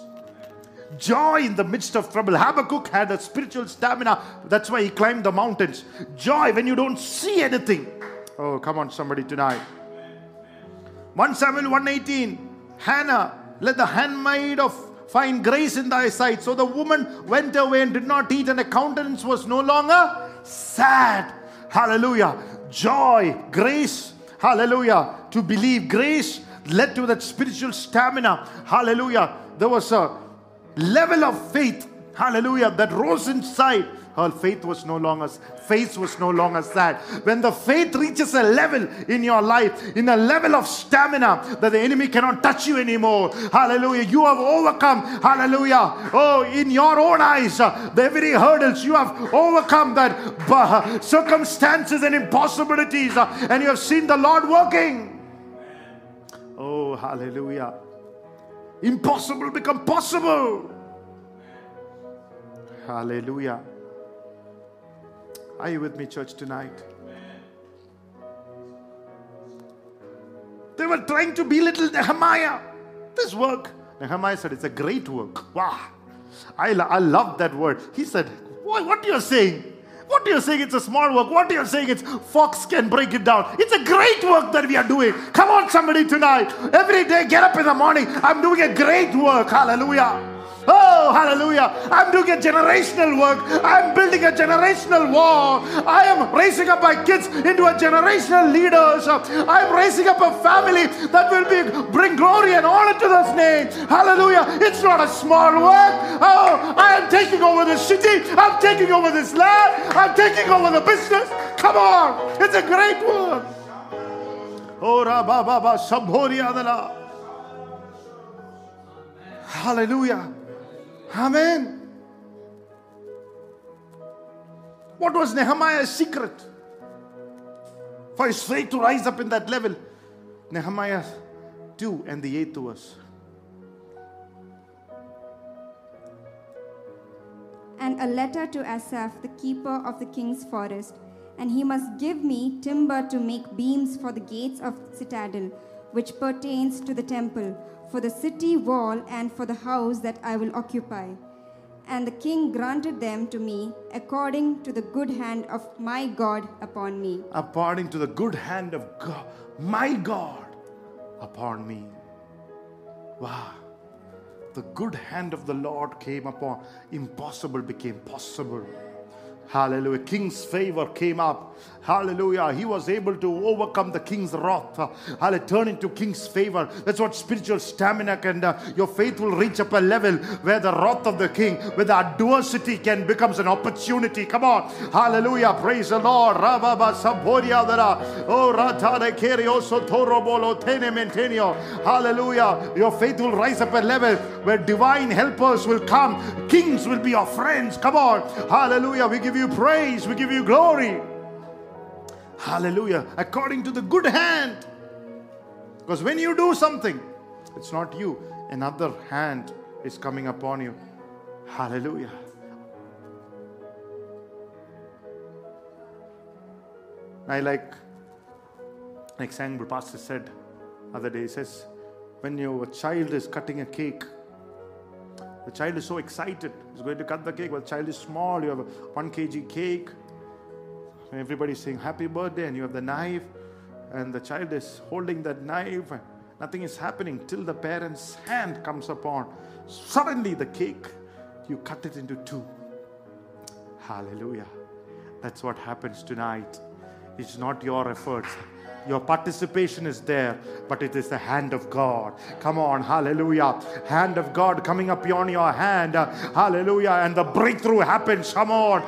Joy in the midst of trouble. Habakkuk had a spiritual stamina. That's why he climbed the mountains. Joy when you don't see anything. Oh, come on, somebody tonight. 1 Samuel 118 Hannah, let the handmaid of find grace in thy sight. So the woman went away and did not eat, and her countenance was no longer sad. Hallelujah. Joy, grace, hallelujah. To believe, grace led to that spiritual stamina. Hallelujah. There was a level of faith hallelujah, that rose inside, her faith was no longer faith was no longer sad. When the faith reaches a level in your life, in a level of stamina that the enemy cannot touch you anymore. Hallelujah. You have overcome. Hallelujah. Oh, in your own eyes, uh, the very hurdles you have overcome that circumstances and impossibilities, uh, and you have seen the Lord working. Oh, hallelujah. Impossible become possible. Hallelujah. Are you with me, church, tonight? They were trying to belittle Nehemiah. This work. Nehemiah said, It's a great work. Wow. I, I love that word. He said, What, what you're saying? What are you're saying, it's a small work. What are you're saying, it's fox can break it down. It's a great work that we are doing. Come on, somebody tonight. Every day, get up in the morning. I'm doing a great work. Hallelujah. Oh, hallelujah. I'm doing a generational work. I'm building a generational wall. I am raising up my kids into a generational leaders. I'm raising up a family that will be bring glory and honor to this name. Hallelujah. It's not a small work. Oh, I am taking over the city. I'm taking over this land. I'm taking over the business. Come on. It's a great work. Oh, Rabba Hallelujah. Amen. What was Nehemiah's secret? For his faith to rise up in that level. Nehemiah 2 and the 8th verse. And a letter to Asaph, the keeper of the king's forest, and he must give me timber to make beams for the gates of the citadel, which pertains to the temple for the city wall and for the house that I will occupy. And the king granted them to me according to the good hand of my God upon me. According to the good hand of God, my God upon me. Wow. The good hand of the Lord came upon. Impossible became possible. Hallelujah. King's favor came up. Hallelujah. He was able to overcome the king's wrath. Hallelujah. Turn into king's favor. That's what spiritual stamina can do. Your faith will reach up a level where the wrath of the king, where the adversity can becomes an opportunity. Come on. Hallelujah. Praise the Lord. Oh, Hallelujah. Your faith will rise up a level where divine helpers will come. Kings will be your friends. Come on. Hallelujah. We give you praise. We give you glory. Hallelujah. According to the good hand. Because when you do something, it's not you, another hand is coming upon you. Hallelujah. I like, like Sang Pastor said other day, he says, when your child is cutting a cake, the child is so excited. He's going to cut the cake, but the child is small. You have a one kg cake, and everybody's saying happy birthday, and you have the knife, and the child is holding that knife, nothing is happening till the parent's hand comes upon. Suddenly, the cake, you cut it into two. Hallelujah. That's what happens tonight. It's not your efforts, your participation is there, but it is the hand of God. Come on, hallelujah. Hand of God coming up on your hand, hallelujah. And the breakthrough happens. Come on.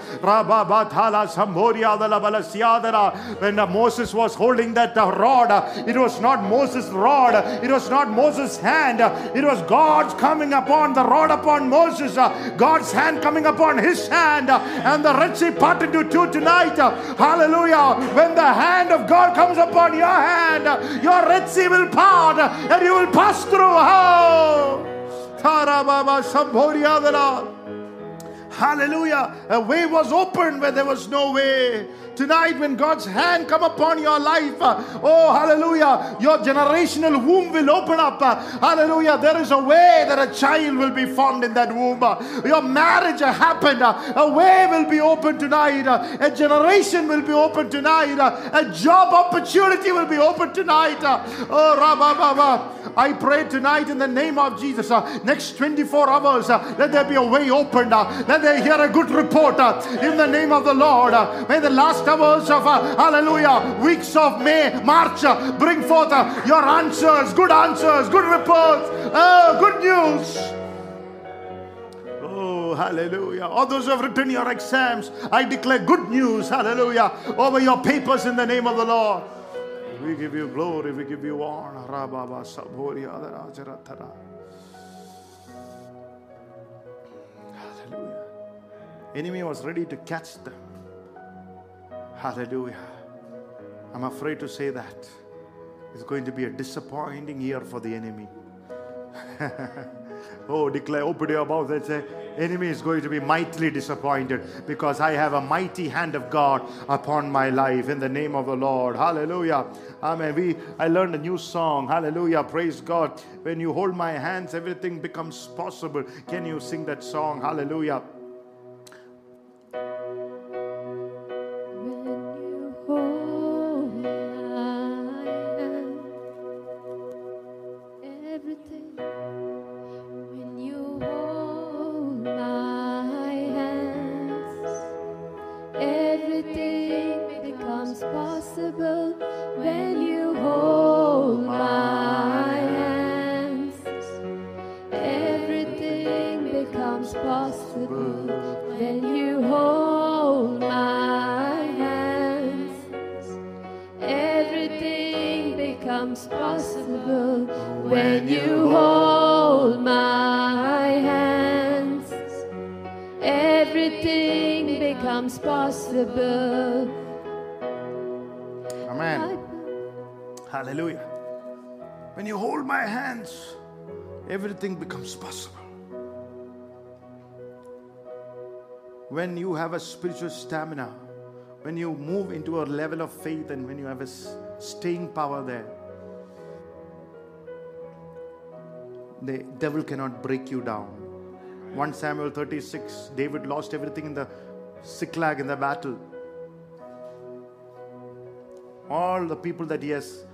When uh, Moses was holding that uh, rod, uh, it was not Moses' rod, it was not Moses' hand, it was God's coming upon the rod upon Moses, God's hand coming upon his hand, and the Red Sea parted to two tonight. Hallelujah. When the hand of God comes upon on your hand, your Red Sea will part and you will pass through. Oh. Hallelujah. A way was opened where there was no way. Tonight, when God's hand come upon your life, oh hallelujah, your generational womb will open up. Hallelujah. There is a way that a child will be formed in that womb. Your marriage happened. A way will be open tonight. A generation will be open tonight. A job opportunity will be open tonight. Oh, Rabba I pray tonight in the name of Jesus. Uh, next 24 hours, uh, let there be a way opened. Uh, let they hear a good report uh, in the name of the Lord. Uh, may the last hours of uh, hallelujah, weeks of May, March, uh, bring forth uh, your answers, good answers, good reports, uh, good news. Oh, hallelujah. All those who have written your exams, I declare good news, hallelujah, over your papers in the name of the Lord. We give you glory, we give you honor. Hallelujah. Enemy was ready to catch them. Hallelujah. I'm afraid to say that. It's going to be a disappointing year for the enemy. oh, declare, oh, open your mouth and say, enemy is going to be mightily disappointed because I have a mighty hand of God upon my life in the name of the Lord. Hallelujah. Amen. We I learned a new song. Hallelujah. Praise God. When you hold my hands, everything becomes possible. Can you sing that song? Hallelujah. When you have a spiritual stamina, when you move into a level of faith, and when you have a staying power there, the devil cannot break you down. 1 Samuel 36, David lost everything in the Ziklag in the battle. All the people that he has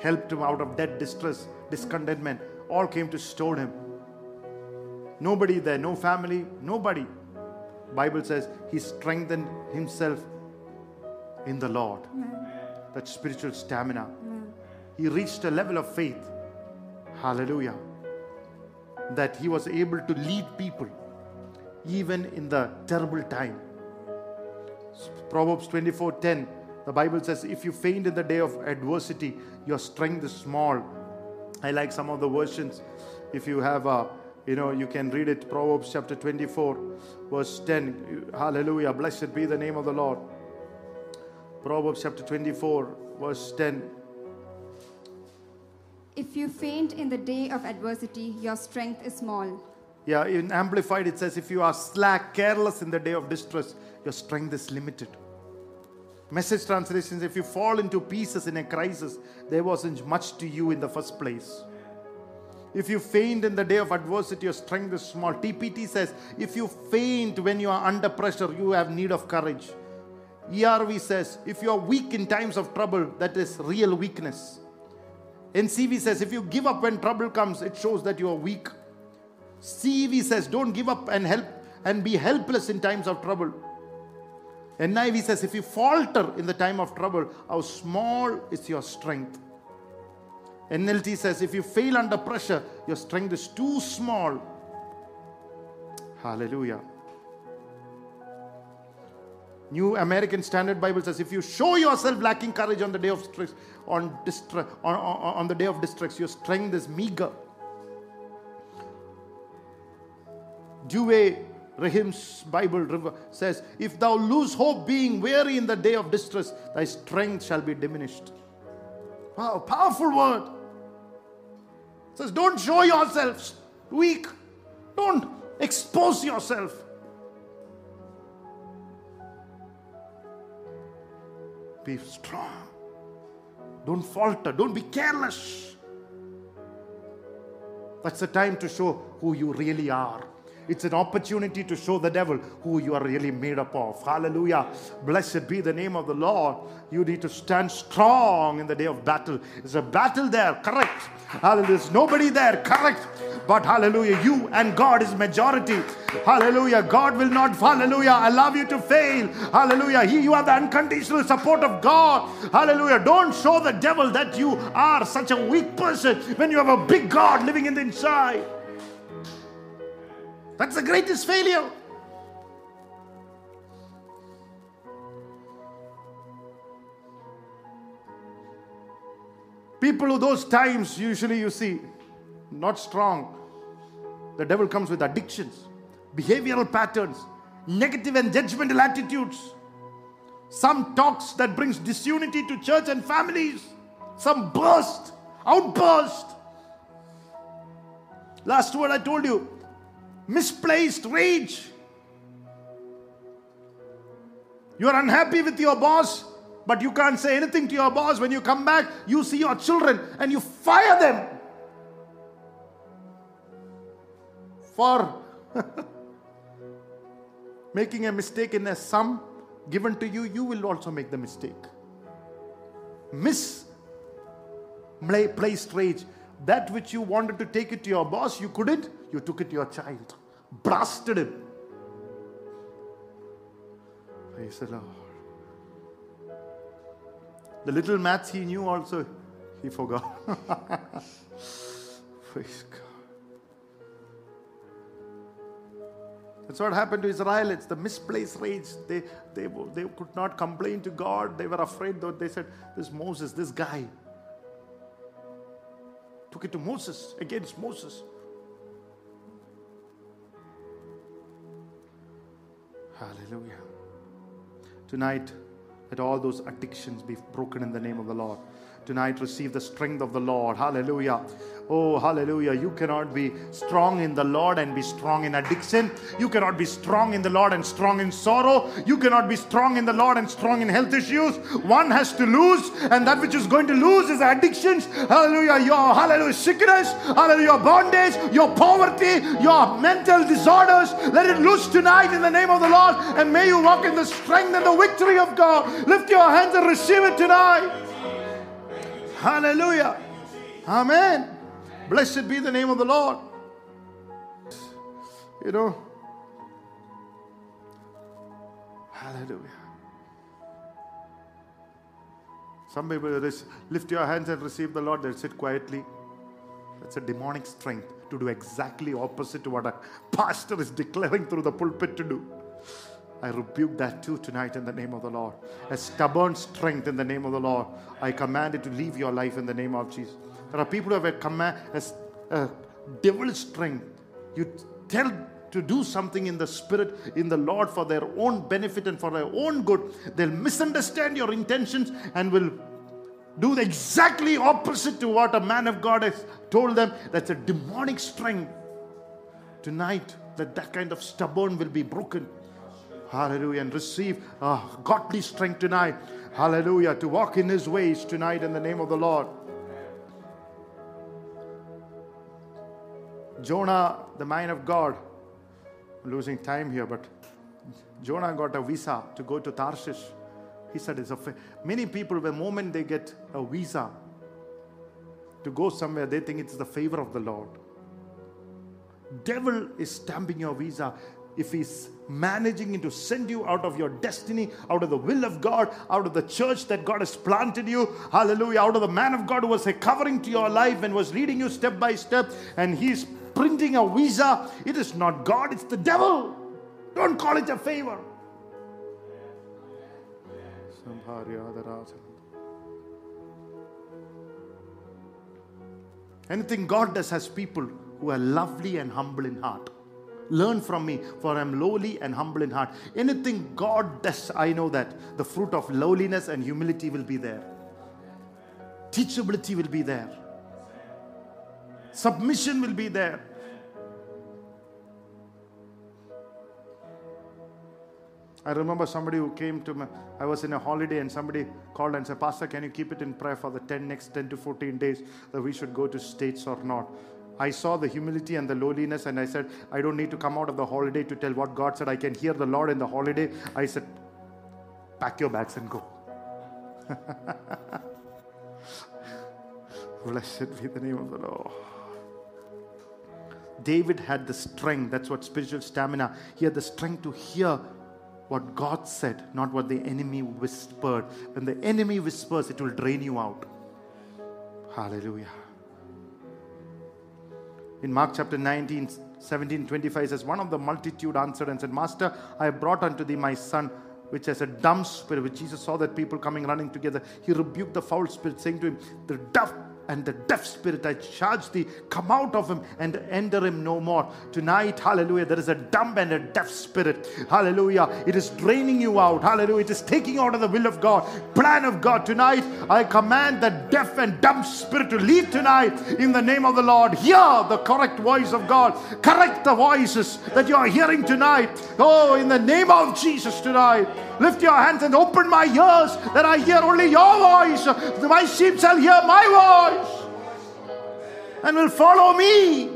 helped him out of debt, distress, discontentment, all came to stone him. Nobody there, no family, nobody. Bible says he strengthened himself in the Lord. That spiritual stamina. He reached a level of faith. Hallelujah. That he was able to lead people even in the terrible time. Proverbs 24:10 the Bible says if you faint in the day of adversity your strength is small I like some of the versions. If you have a, you know, you can read it. Proverbs chapter 24, verse 10. Hallelujah. Blessed be the name of the Lord. Proverbs chapter 24, verse 10. If you faint in the day of adversity, your strength is small. Yeah, in Amplified it says, if you are slack, careless in the day of distress, your strength is limited. Message translations if you fall into pieces in a crisis, there wasn't much to you in the first place. If you faint in the day of adversity, your strength is small. TPT says, if you faint when you are under pressure, you have need of courage. ERV says, if you are weak in times of trouble, that is real weakness. NCV says, if you give up when trouble comes, it shows that you are weak. CEV says, don't give up and help and be helpless in times of trouble. NIV says, if you falter in the time of trouble, how small is your strength? NLT says, if you fail under pressure, your strength is too small. Hallelujah. New American Standard Bible says, if you show yourself lacking courage on the day of stress, on, distra- on, on, on the day of distress, your strength is meager. Douay Rheims Bible River says, If thou lose hope, being weary in the day of distress, thy strength shall be diminished. Wow, powerful word. Says, Don't show yourselves weak. Don't expose yourself. Be strong. Don't falter. Don't be careless. That's the time to show who you really are. It's an opportunity to show the devil who you are really made up of. Hallelujah. Blessed be the name of the Lord. You need to stand strong in the day of battle. There's a battle there, correct. Hallelujah. There's nobody there, correct. But hallelujah, you and God is majority. Hallelujah. God will not, hallelujah, allow you to fail. Hallelujah. He, you have the unconditional support of God. Hallelujah. Don't show the devil that you are such a weak person when you have a big God living in the inside. That's the greatest failure. People of those times, usually you see, not strong. The devil comes with addictions, behavioral patterns, negative and judgmental attitudes. Some talks that brings disunity to church and families. Some burst, outburst. Last word I told you, misplaced rage. You are unhappy with your boss, but you can't say anything to your boss. When you come back, you see your children and you fire them for making a mistake in a sum given to you, you will also make the mistake. Misplaced rage. That which you wanted to take it to your boss, you couldn't, you took it to your child, blasted him. Praise the Lord. The little maths he knew also, he forgot. Praise God. That's what happened to Israel. It's the misplaced rage. They, they, they could not complain to God. They were afraid, though. They said, This Moses, this guy, took it to Moses, against Moses. Hallelujah. Tonight, let all those addictions be broken in the name of the Lord. Tonight, receive the strength of the Lord. Hallelujah. Oh, hallelujah. You cannot be strong in the Lord and be strong in addiction. You cannot be strong in the Lord and strong in sorrow. You cannot be strong in the Lord and strong in health issues. One has to lose, and that which is going to lose is addictions. Hallelujah. Your hallelujah sickness, hallelujah your bondage, your poverty, your mental disorders. Let it loose tonight in the name of the Lord, and may you walk in the strength and the victory of God. Lift your hands and receive it tonight. Hallelujah. Amen. Blessed be the name of the Lord. You know, hallelujah. Some people lift your hands and receive the Lord, they'll sit quietly. That's a demonic strength to do exactly opposite to what a pastor is declaring through the pulpit to do. I rebuke that too tonight in the name of the Lord. A stubborn strength in the name of the Lord. I command it to leave your life in the name of Jesus. There are people who have a command, a, a devil strength. You tell to do something in the spirit, in the Lord, for their own benefit and for their own good. They'll misunderstand your intentions and will do the exactly opposite to what a man of God has told them. That's a demonic strength. Tonight, that that kind of stubborn will be broken. Hallelujah. And receive uh, godly strength tonight. Hallelujah. To walk in his ways tonight in the name of the Lord. Jonah, the man of God, I'm losing time here, but Jonah got a visa to go to Tarshish. He said, it's a fa- many people, the moment they get a visa to go somewhere, they think it's the favor of the Lord. Devil is stamping your visa if he's managing to send you out of your destiny, out of the will of God, out of the church that God has planted you, hallelujah, out of the man of God who was a covering to your life and was leading you step by step, and he's printing a visa, it is not God, it's the devil. Don't call it a favor. Anything God does has people who are lovely and humble in heart. Learn from me, for I'm lowly and humble in heart. Anything God does, I know that the fruit of lowliness and humility will be there. Teachability will be there. Submission will be there. I remember somebody who came to me. I was in a holiday and somebody called and said, Pastor, can you keep it in prayer for the 10 next 10 to 14 days that we should go to States or not? I saw the humility and the lowliness, and I said, I don't need to come out of the holiday to tell what God said. I can hear the Lord in the holiday. I said, pack your bags and go. Blessed be the name of the Lord. David had the strength, that's what spiritual stamina. He had the strength to hear what God said, not what the enemy whispered. When the enemy whispers, it will drain you out. Hallelujah. In Mark chapter 19, 1725 says, One of the multitude answered and said, Master, I have brought unto thee my son, which has a dumb spirit. Which Jesus saw that people coming running together. He rebuked the foul spirit, saying to him, The deaf and the deaf spirit I charge thee, come out of him and enter him no more. Tonight, hallelujah, there is a dumb and a deaf spirit. Hallelujah. It is draining you out. Hallelujah. It is taking out of the will of God, plan of God. Tonight, I command the deaf and dumb spirit to leave tonight in the name of the Lord. Hear the correct voice of God. Correct the voices that you are hearing tonight. Oh, in the name of Jesus tonight. Lift your hands and open my ears that I hear only your voice. My sheep shall hear my voice and will follow me.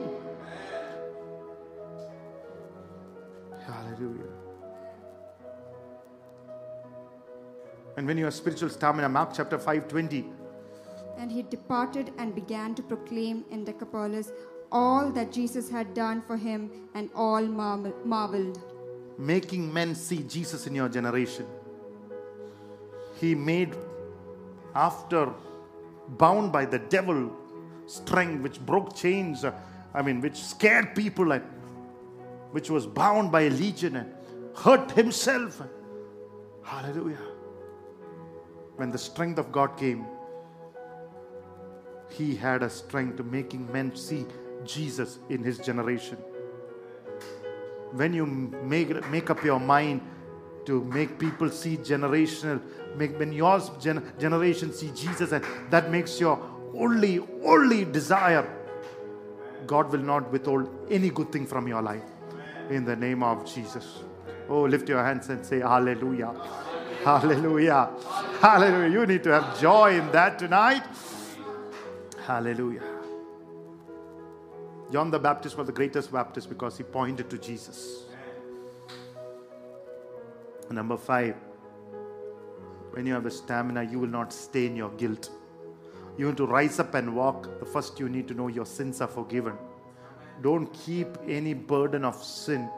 Hallelujah. And when you have spiritual stamina, Mark chapter 5 20. And he departed and began to proclaim in Decapolis all that Jesus had done for him, and all marvel- marveled. making men see Jesus in your generation. He made, after bound by the devil, strength which broke chains, uh, I mean, which scared people, and which was bound by a legion and hurt himself. Hallelujah. When the strength of God came, he had a strength to making men see Jesus in his generation when you make, make up your mind to make people see generational, make, when your gen, generation see Jesus, and that makes your only, only desire, God will not withhold any good thing from your life. In the name of Jesus. Oh, lift your hands and say, Hallelujah. Hallelujah. Hallelujah. You need to have joy in that tonight. Hallelujah. John the Baptist was the greatest Baptist because he pointed to Jesus. Number five, when you have the stamina, you will not stay in your guilt. You want to rise up and walk. The first, you need to know your sins are forgiven. Don't keep any burden of sin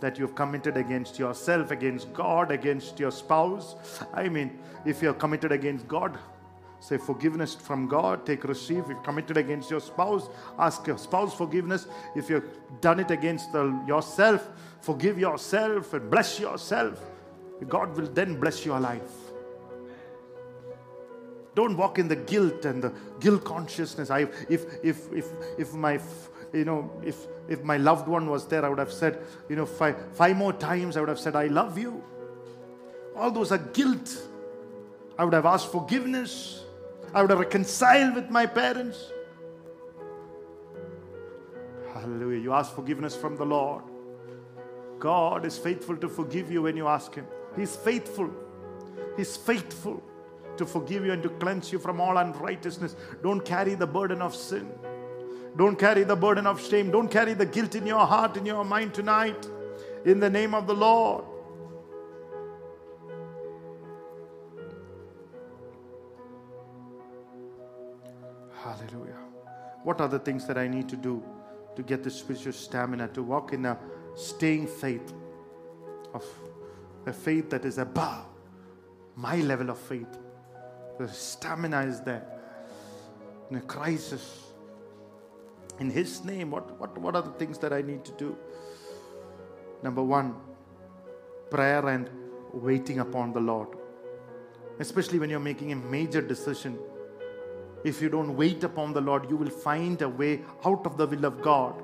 that you've committed against yourself, against God, against your spouse. I mean, if you're committed against God, say forgiveness from God, take receive. If you've committed against your spouse, ask your spouse forgiveness. If you've done it against the, yourself, forgive yourself and bless yourself. God will then bless your life. Don't walk in the guilt and the guilt consciousness. I, if, if, if, if my, you know, if, if my loved one was there, I would have said, you know, five, five more times, I would have said, I love you. All those are guilt. I would have asked forgiveness. I would have reconciled with my parents. Hallelujah. You ask forgiveness from the Lord. God is faithful to forgive you when you ask Him. He's faithful. He's faithful to forgive you and to cleanse you from all unrighteousness. Don't carry the burden of sin. Don't carry the burden of shame. Don't carry the guilt in your heart, in your mind tonight. In the name of the Lord. Hallelujah. What are the things that I need to do to get the spiritual stamina to walk in a staying faith of a faith that is above my level of faith? The stamina is there. In a crisis. In His name, what, what, what are the things that I need to do? Number one, prayer and waiting upon the Lord. Especially when you're making a major decision. If you don't wait upon the Lord, you will find a way out of the will of God.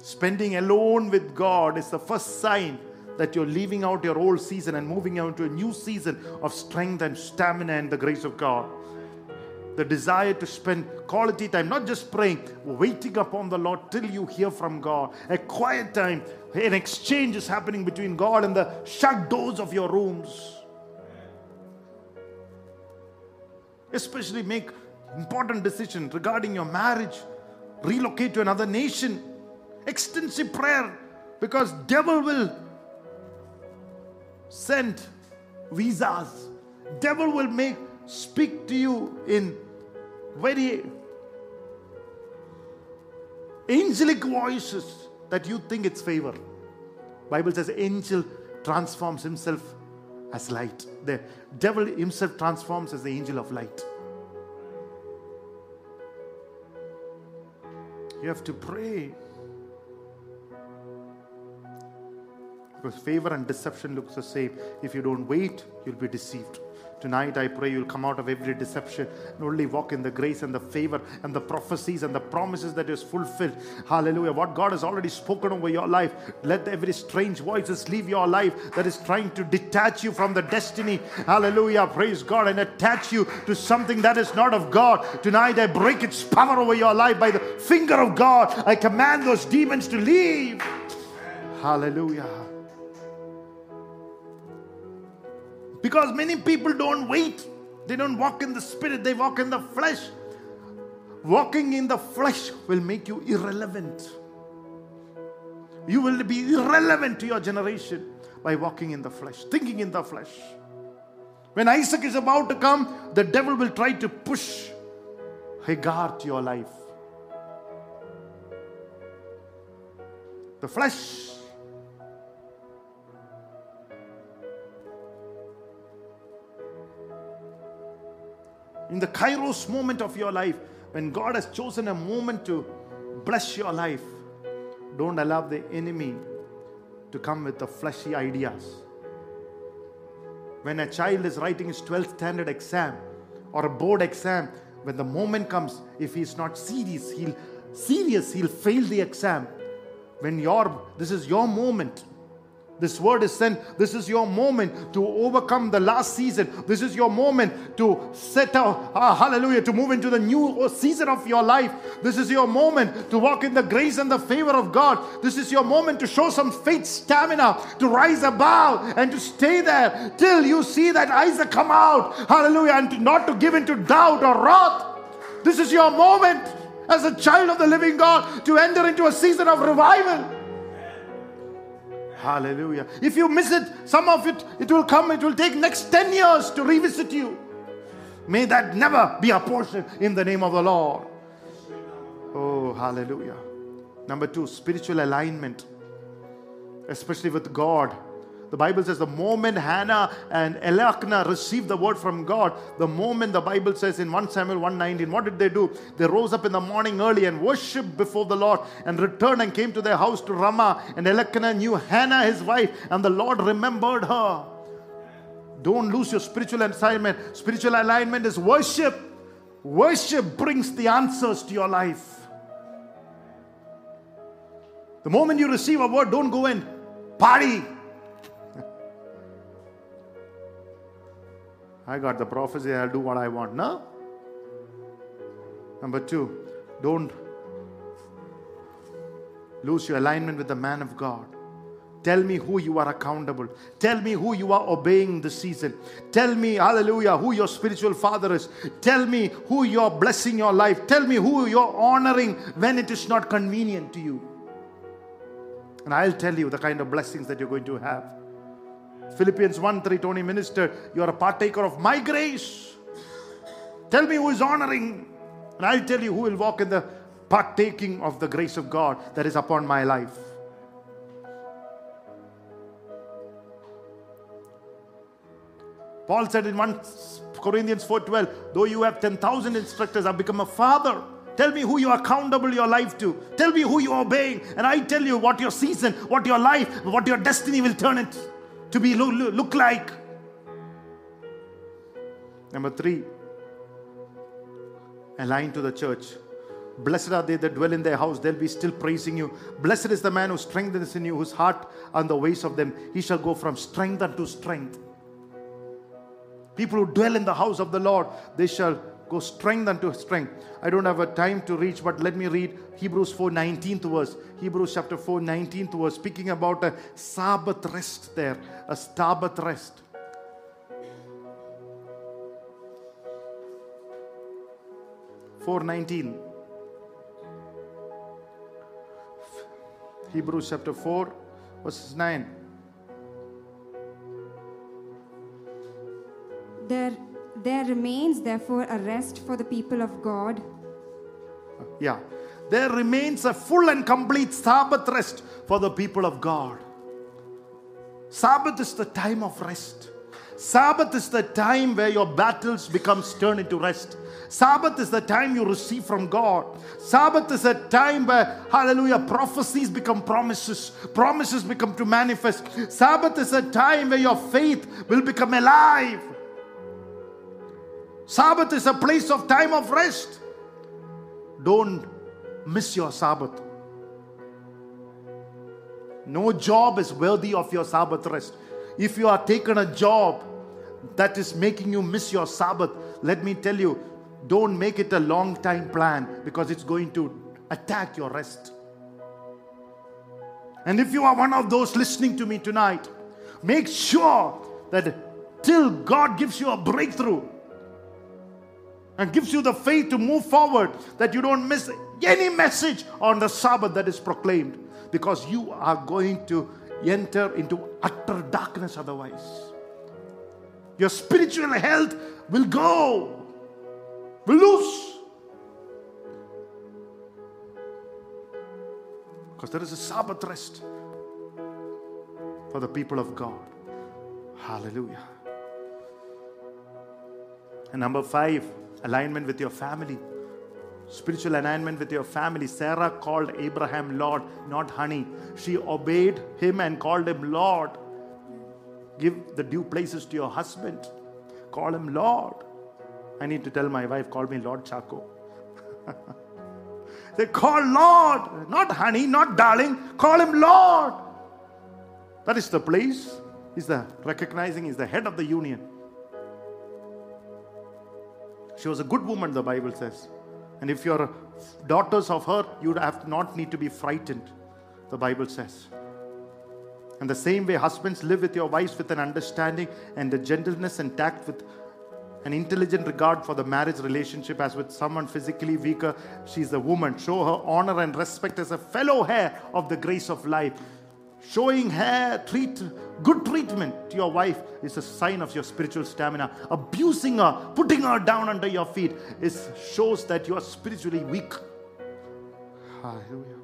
Spending alone with God is the first sign that you're leaving out your old season and moving out to a new season of strength and stamina and the grace of God. The desire to spend quality time, not just praying, waiting upon the Lord till you hear from God. A quiet time, an exchange is happening between God and the shut doors of your rooms. Especially make important decisions regarding your marriage, relocate to another nation. Extensive prayer because devil will send visas. Devil will make speak to you in very angelic voices that you think it's favor. Bible says angel transforms himself as light. The devil himself transforms as the angel of light. You have to pray. Because favor and deception looks the same. If you don't wait, you'll be deceived. Tonight, I pray you'll come out of every deception and only walk in the grace and the favor and the prophecies and the promises that is fulfilled. Hallelujah. What God has already spoken over your life. Let every strange voices leave your life that is trying to detach you from the destiny. Hallelujah. Praise God and attach you to something that is not of God. Tonight, I break its power over your life by the finger of God. I command those demons to leave. Hallelujah. Because many people don't wait. They don't walk in the spirit, they walk in the flesh. Walking in the flesh will make you irrelevant. You will be irrelevant to your generation by walking in the flesh, thinking in the flesh. When Isaac is about to come, the devil will try to push Hagar to your life. The flesh in the kairos moment of your life, when God has chosen a moment to bless your life, don't allow the enemy to come with the fleshy ideas. When a child is writing his 12th standard exam or a board exam, when the moment comes, if he's not serious, he'll serious, he'll fail the exam. When your this is your moment this word is sent. This is your moment to overcome the last season. This is your moment to set out, ah, hallelujah, to move into the new season of your life. This is your moment to walk in the grace and the favor of God. This is your moment to show some faith stamina, to rise above and to stay there till you see that Isaac come out. Hallelujah. And to, not to give into doubt or wrath. This is your moment as a child of the living God to enter into a season of revival. Hallelujah. If you miss it, some of it, it will come, it will take next 10 years to revisit you. May that never be a portion in the name of the Lord. Oh, hallelujah. Number two, spiritual alignment, especially with God the Bible says the moment Hannah and Elkanah received the word from God, the moment the Bible says in 1 Samuel 119, what did they do? They rose up in the morning early and worshiped before the Lord and returned and came to their house to Ramah. And Elkanah knew Hannah, his wife, and the Lord remembered her. Don't lose your spiritual assignment. Spiritual alignment is worship. Worship brings the answers to your life. The moment you receive a word, don't go and party. I got the prophecy, I'll do what I want. No? Number two, don't lose your alignment with the man of God. Tell me who you are accountable. Tell me who you are obeying this season. Tell me, hallelujah, who your spiritual father is. Tell me who you're blessing your life. Tell me who you're honoring when it is not convenient to you. And I'll tell you the kind of blessings that you're going to have. Philippians 1 3, Tony ministered, You are a partaker of my grace. Tell me who is honoring, and I'll tell you who will walk in the partaking of the grace of God that is upon my life. Paul said in 1 Corinthians 4:12, though you have 10,000 instructors, I've become a father. Tell me who you are accountable your life to. Tell me who you are obeying. And I tell you what your season, what your life, what your destiny will turn it to be look, look like. Number three, align to the church. Blessed are they that dwell in their house, they'll be still praising you. Blessed is the man who strengthens in you, whose heart on the ways of them. He shall go from strength unto strength. People who dwell in the house of the Lord, they shall go strength unto strength. I don't have a time to reach, but let me read Hebrews 4 19th verse. Hebrews chapter 4 19th verse, speaking about a Sabbath rest there, a Sabbath rest. Four nineteen. Hebrews chapter 4, verses 9. There, there remains therefore a rest for the people of God. Yeah. There remains a full and complete Sabbath rest for the people of God. Sabbath is the time of rest. Sabbath is the time where your battles becomes turned into rest. Sabbath is the time you receive from God. Sabbath is a time where, hallelujah, prophecies become promises, promises become to manifest. Sabbath is a time where your faith will become alive. Sabbath is a place of time of rest. Don't miss your Sabbath. No job is worthy of your Sabbath rest. If you are taken a job that is making you miss your Sabbath, let me tell you, don't make it a long time plan because it's going to attack your rest. And if you are one of those listening to me tonight, make sure that till God gives you a breakthrough and gives you the faith to move forward, that you don't miss any message on the Sabbath that is proclaimed because you are going to enter into utter darkness otherwise. Your spiritual health will go, will lose. Because there is a Sabbath rest for the people of God. Hallelujah. And number five, alignment with your family. Spiritual alignment with your family. Sarah called Abraham Lord, not honey. She obeyed him and called him Lord. Give the due places to your husband. Call him Lord. I need to tell my wife, call me Lord Chaco. they call Lord, not honey, not darling. Call him Lord. That is the place. Is the recognizing is the head of the union. She was a good woman, the Bible says. And if you're daughters of her, you have not need to be frightened, the Bible says. And the same way, husbands live with your wives with an understanding and a gentleness and tact with an intelligent regard for the marriage relationship as with someone physically weaker. She's a woman. Show her honor and respect as a fellow heir of the grace of life. Showing her treat good treatment to your wife is a sign of your spiritual stamina. Abusing her, putting her down under your feet, is shows that you are spiritually weak. Hallelujah.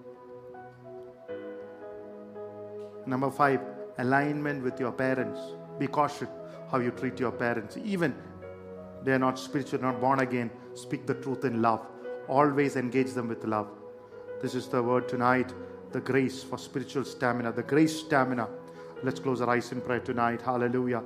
Number five, alignment with your parents. Be cautious how you treat your parents. Even they are not spiritual, not born again. Speak the truth in love. Always engage them with love. This is the word tonight the grace for spiritual stamina, the grace stamina. Let's close our eyes in prayer tonight. Hallelujah.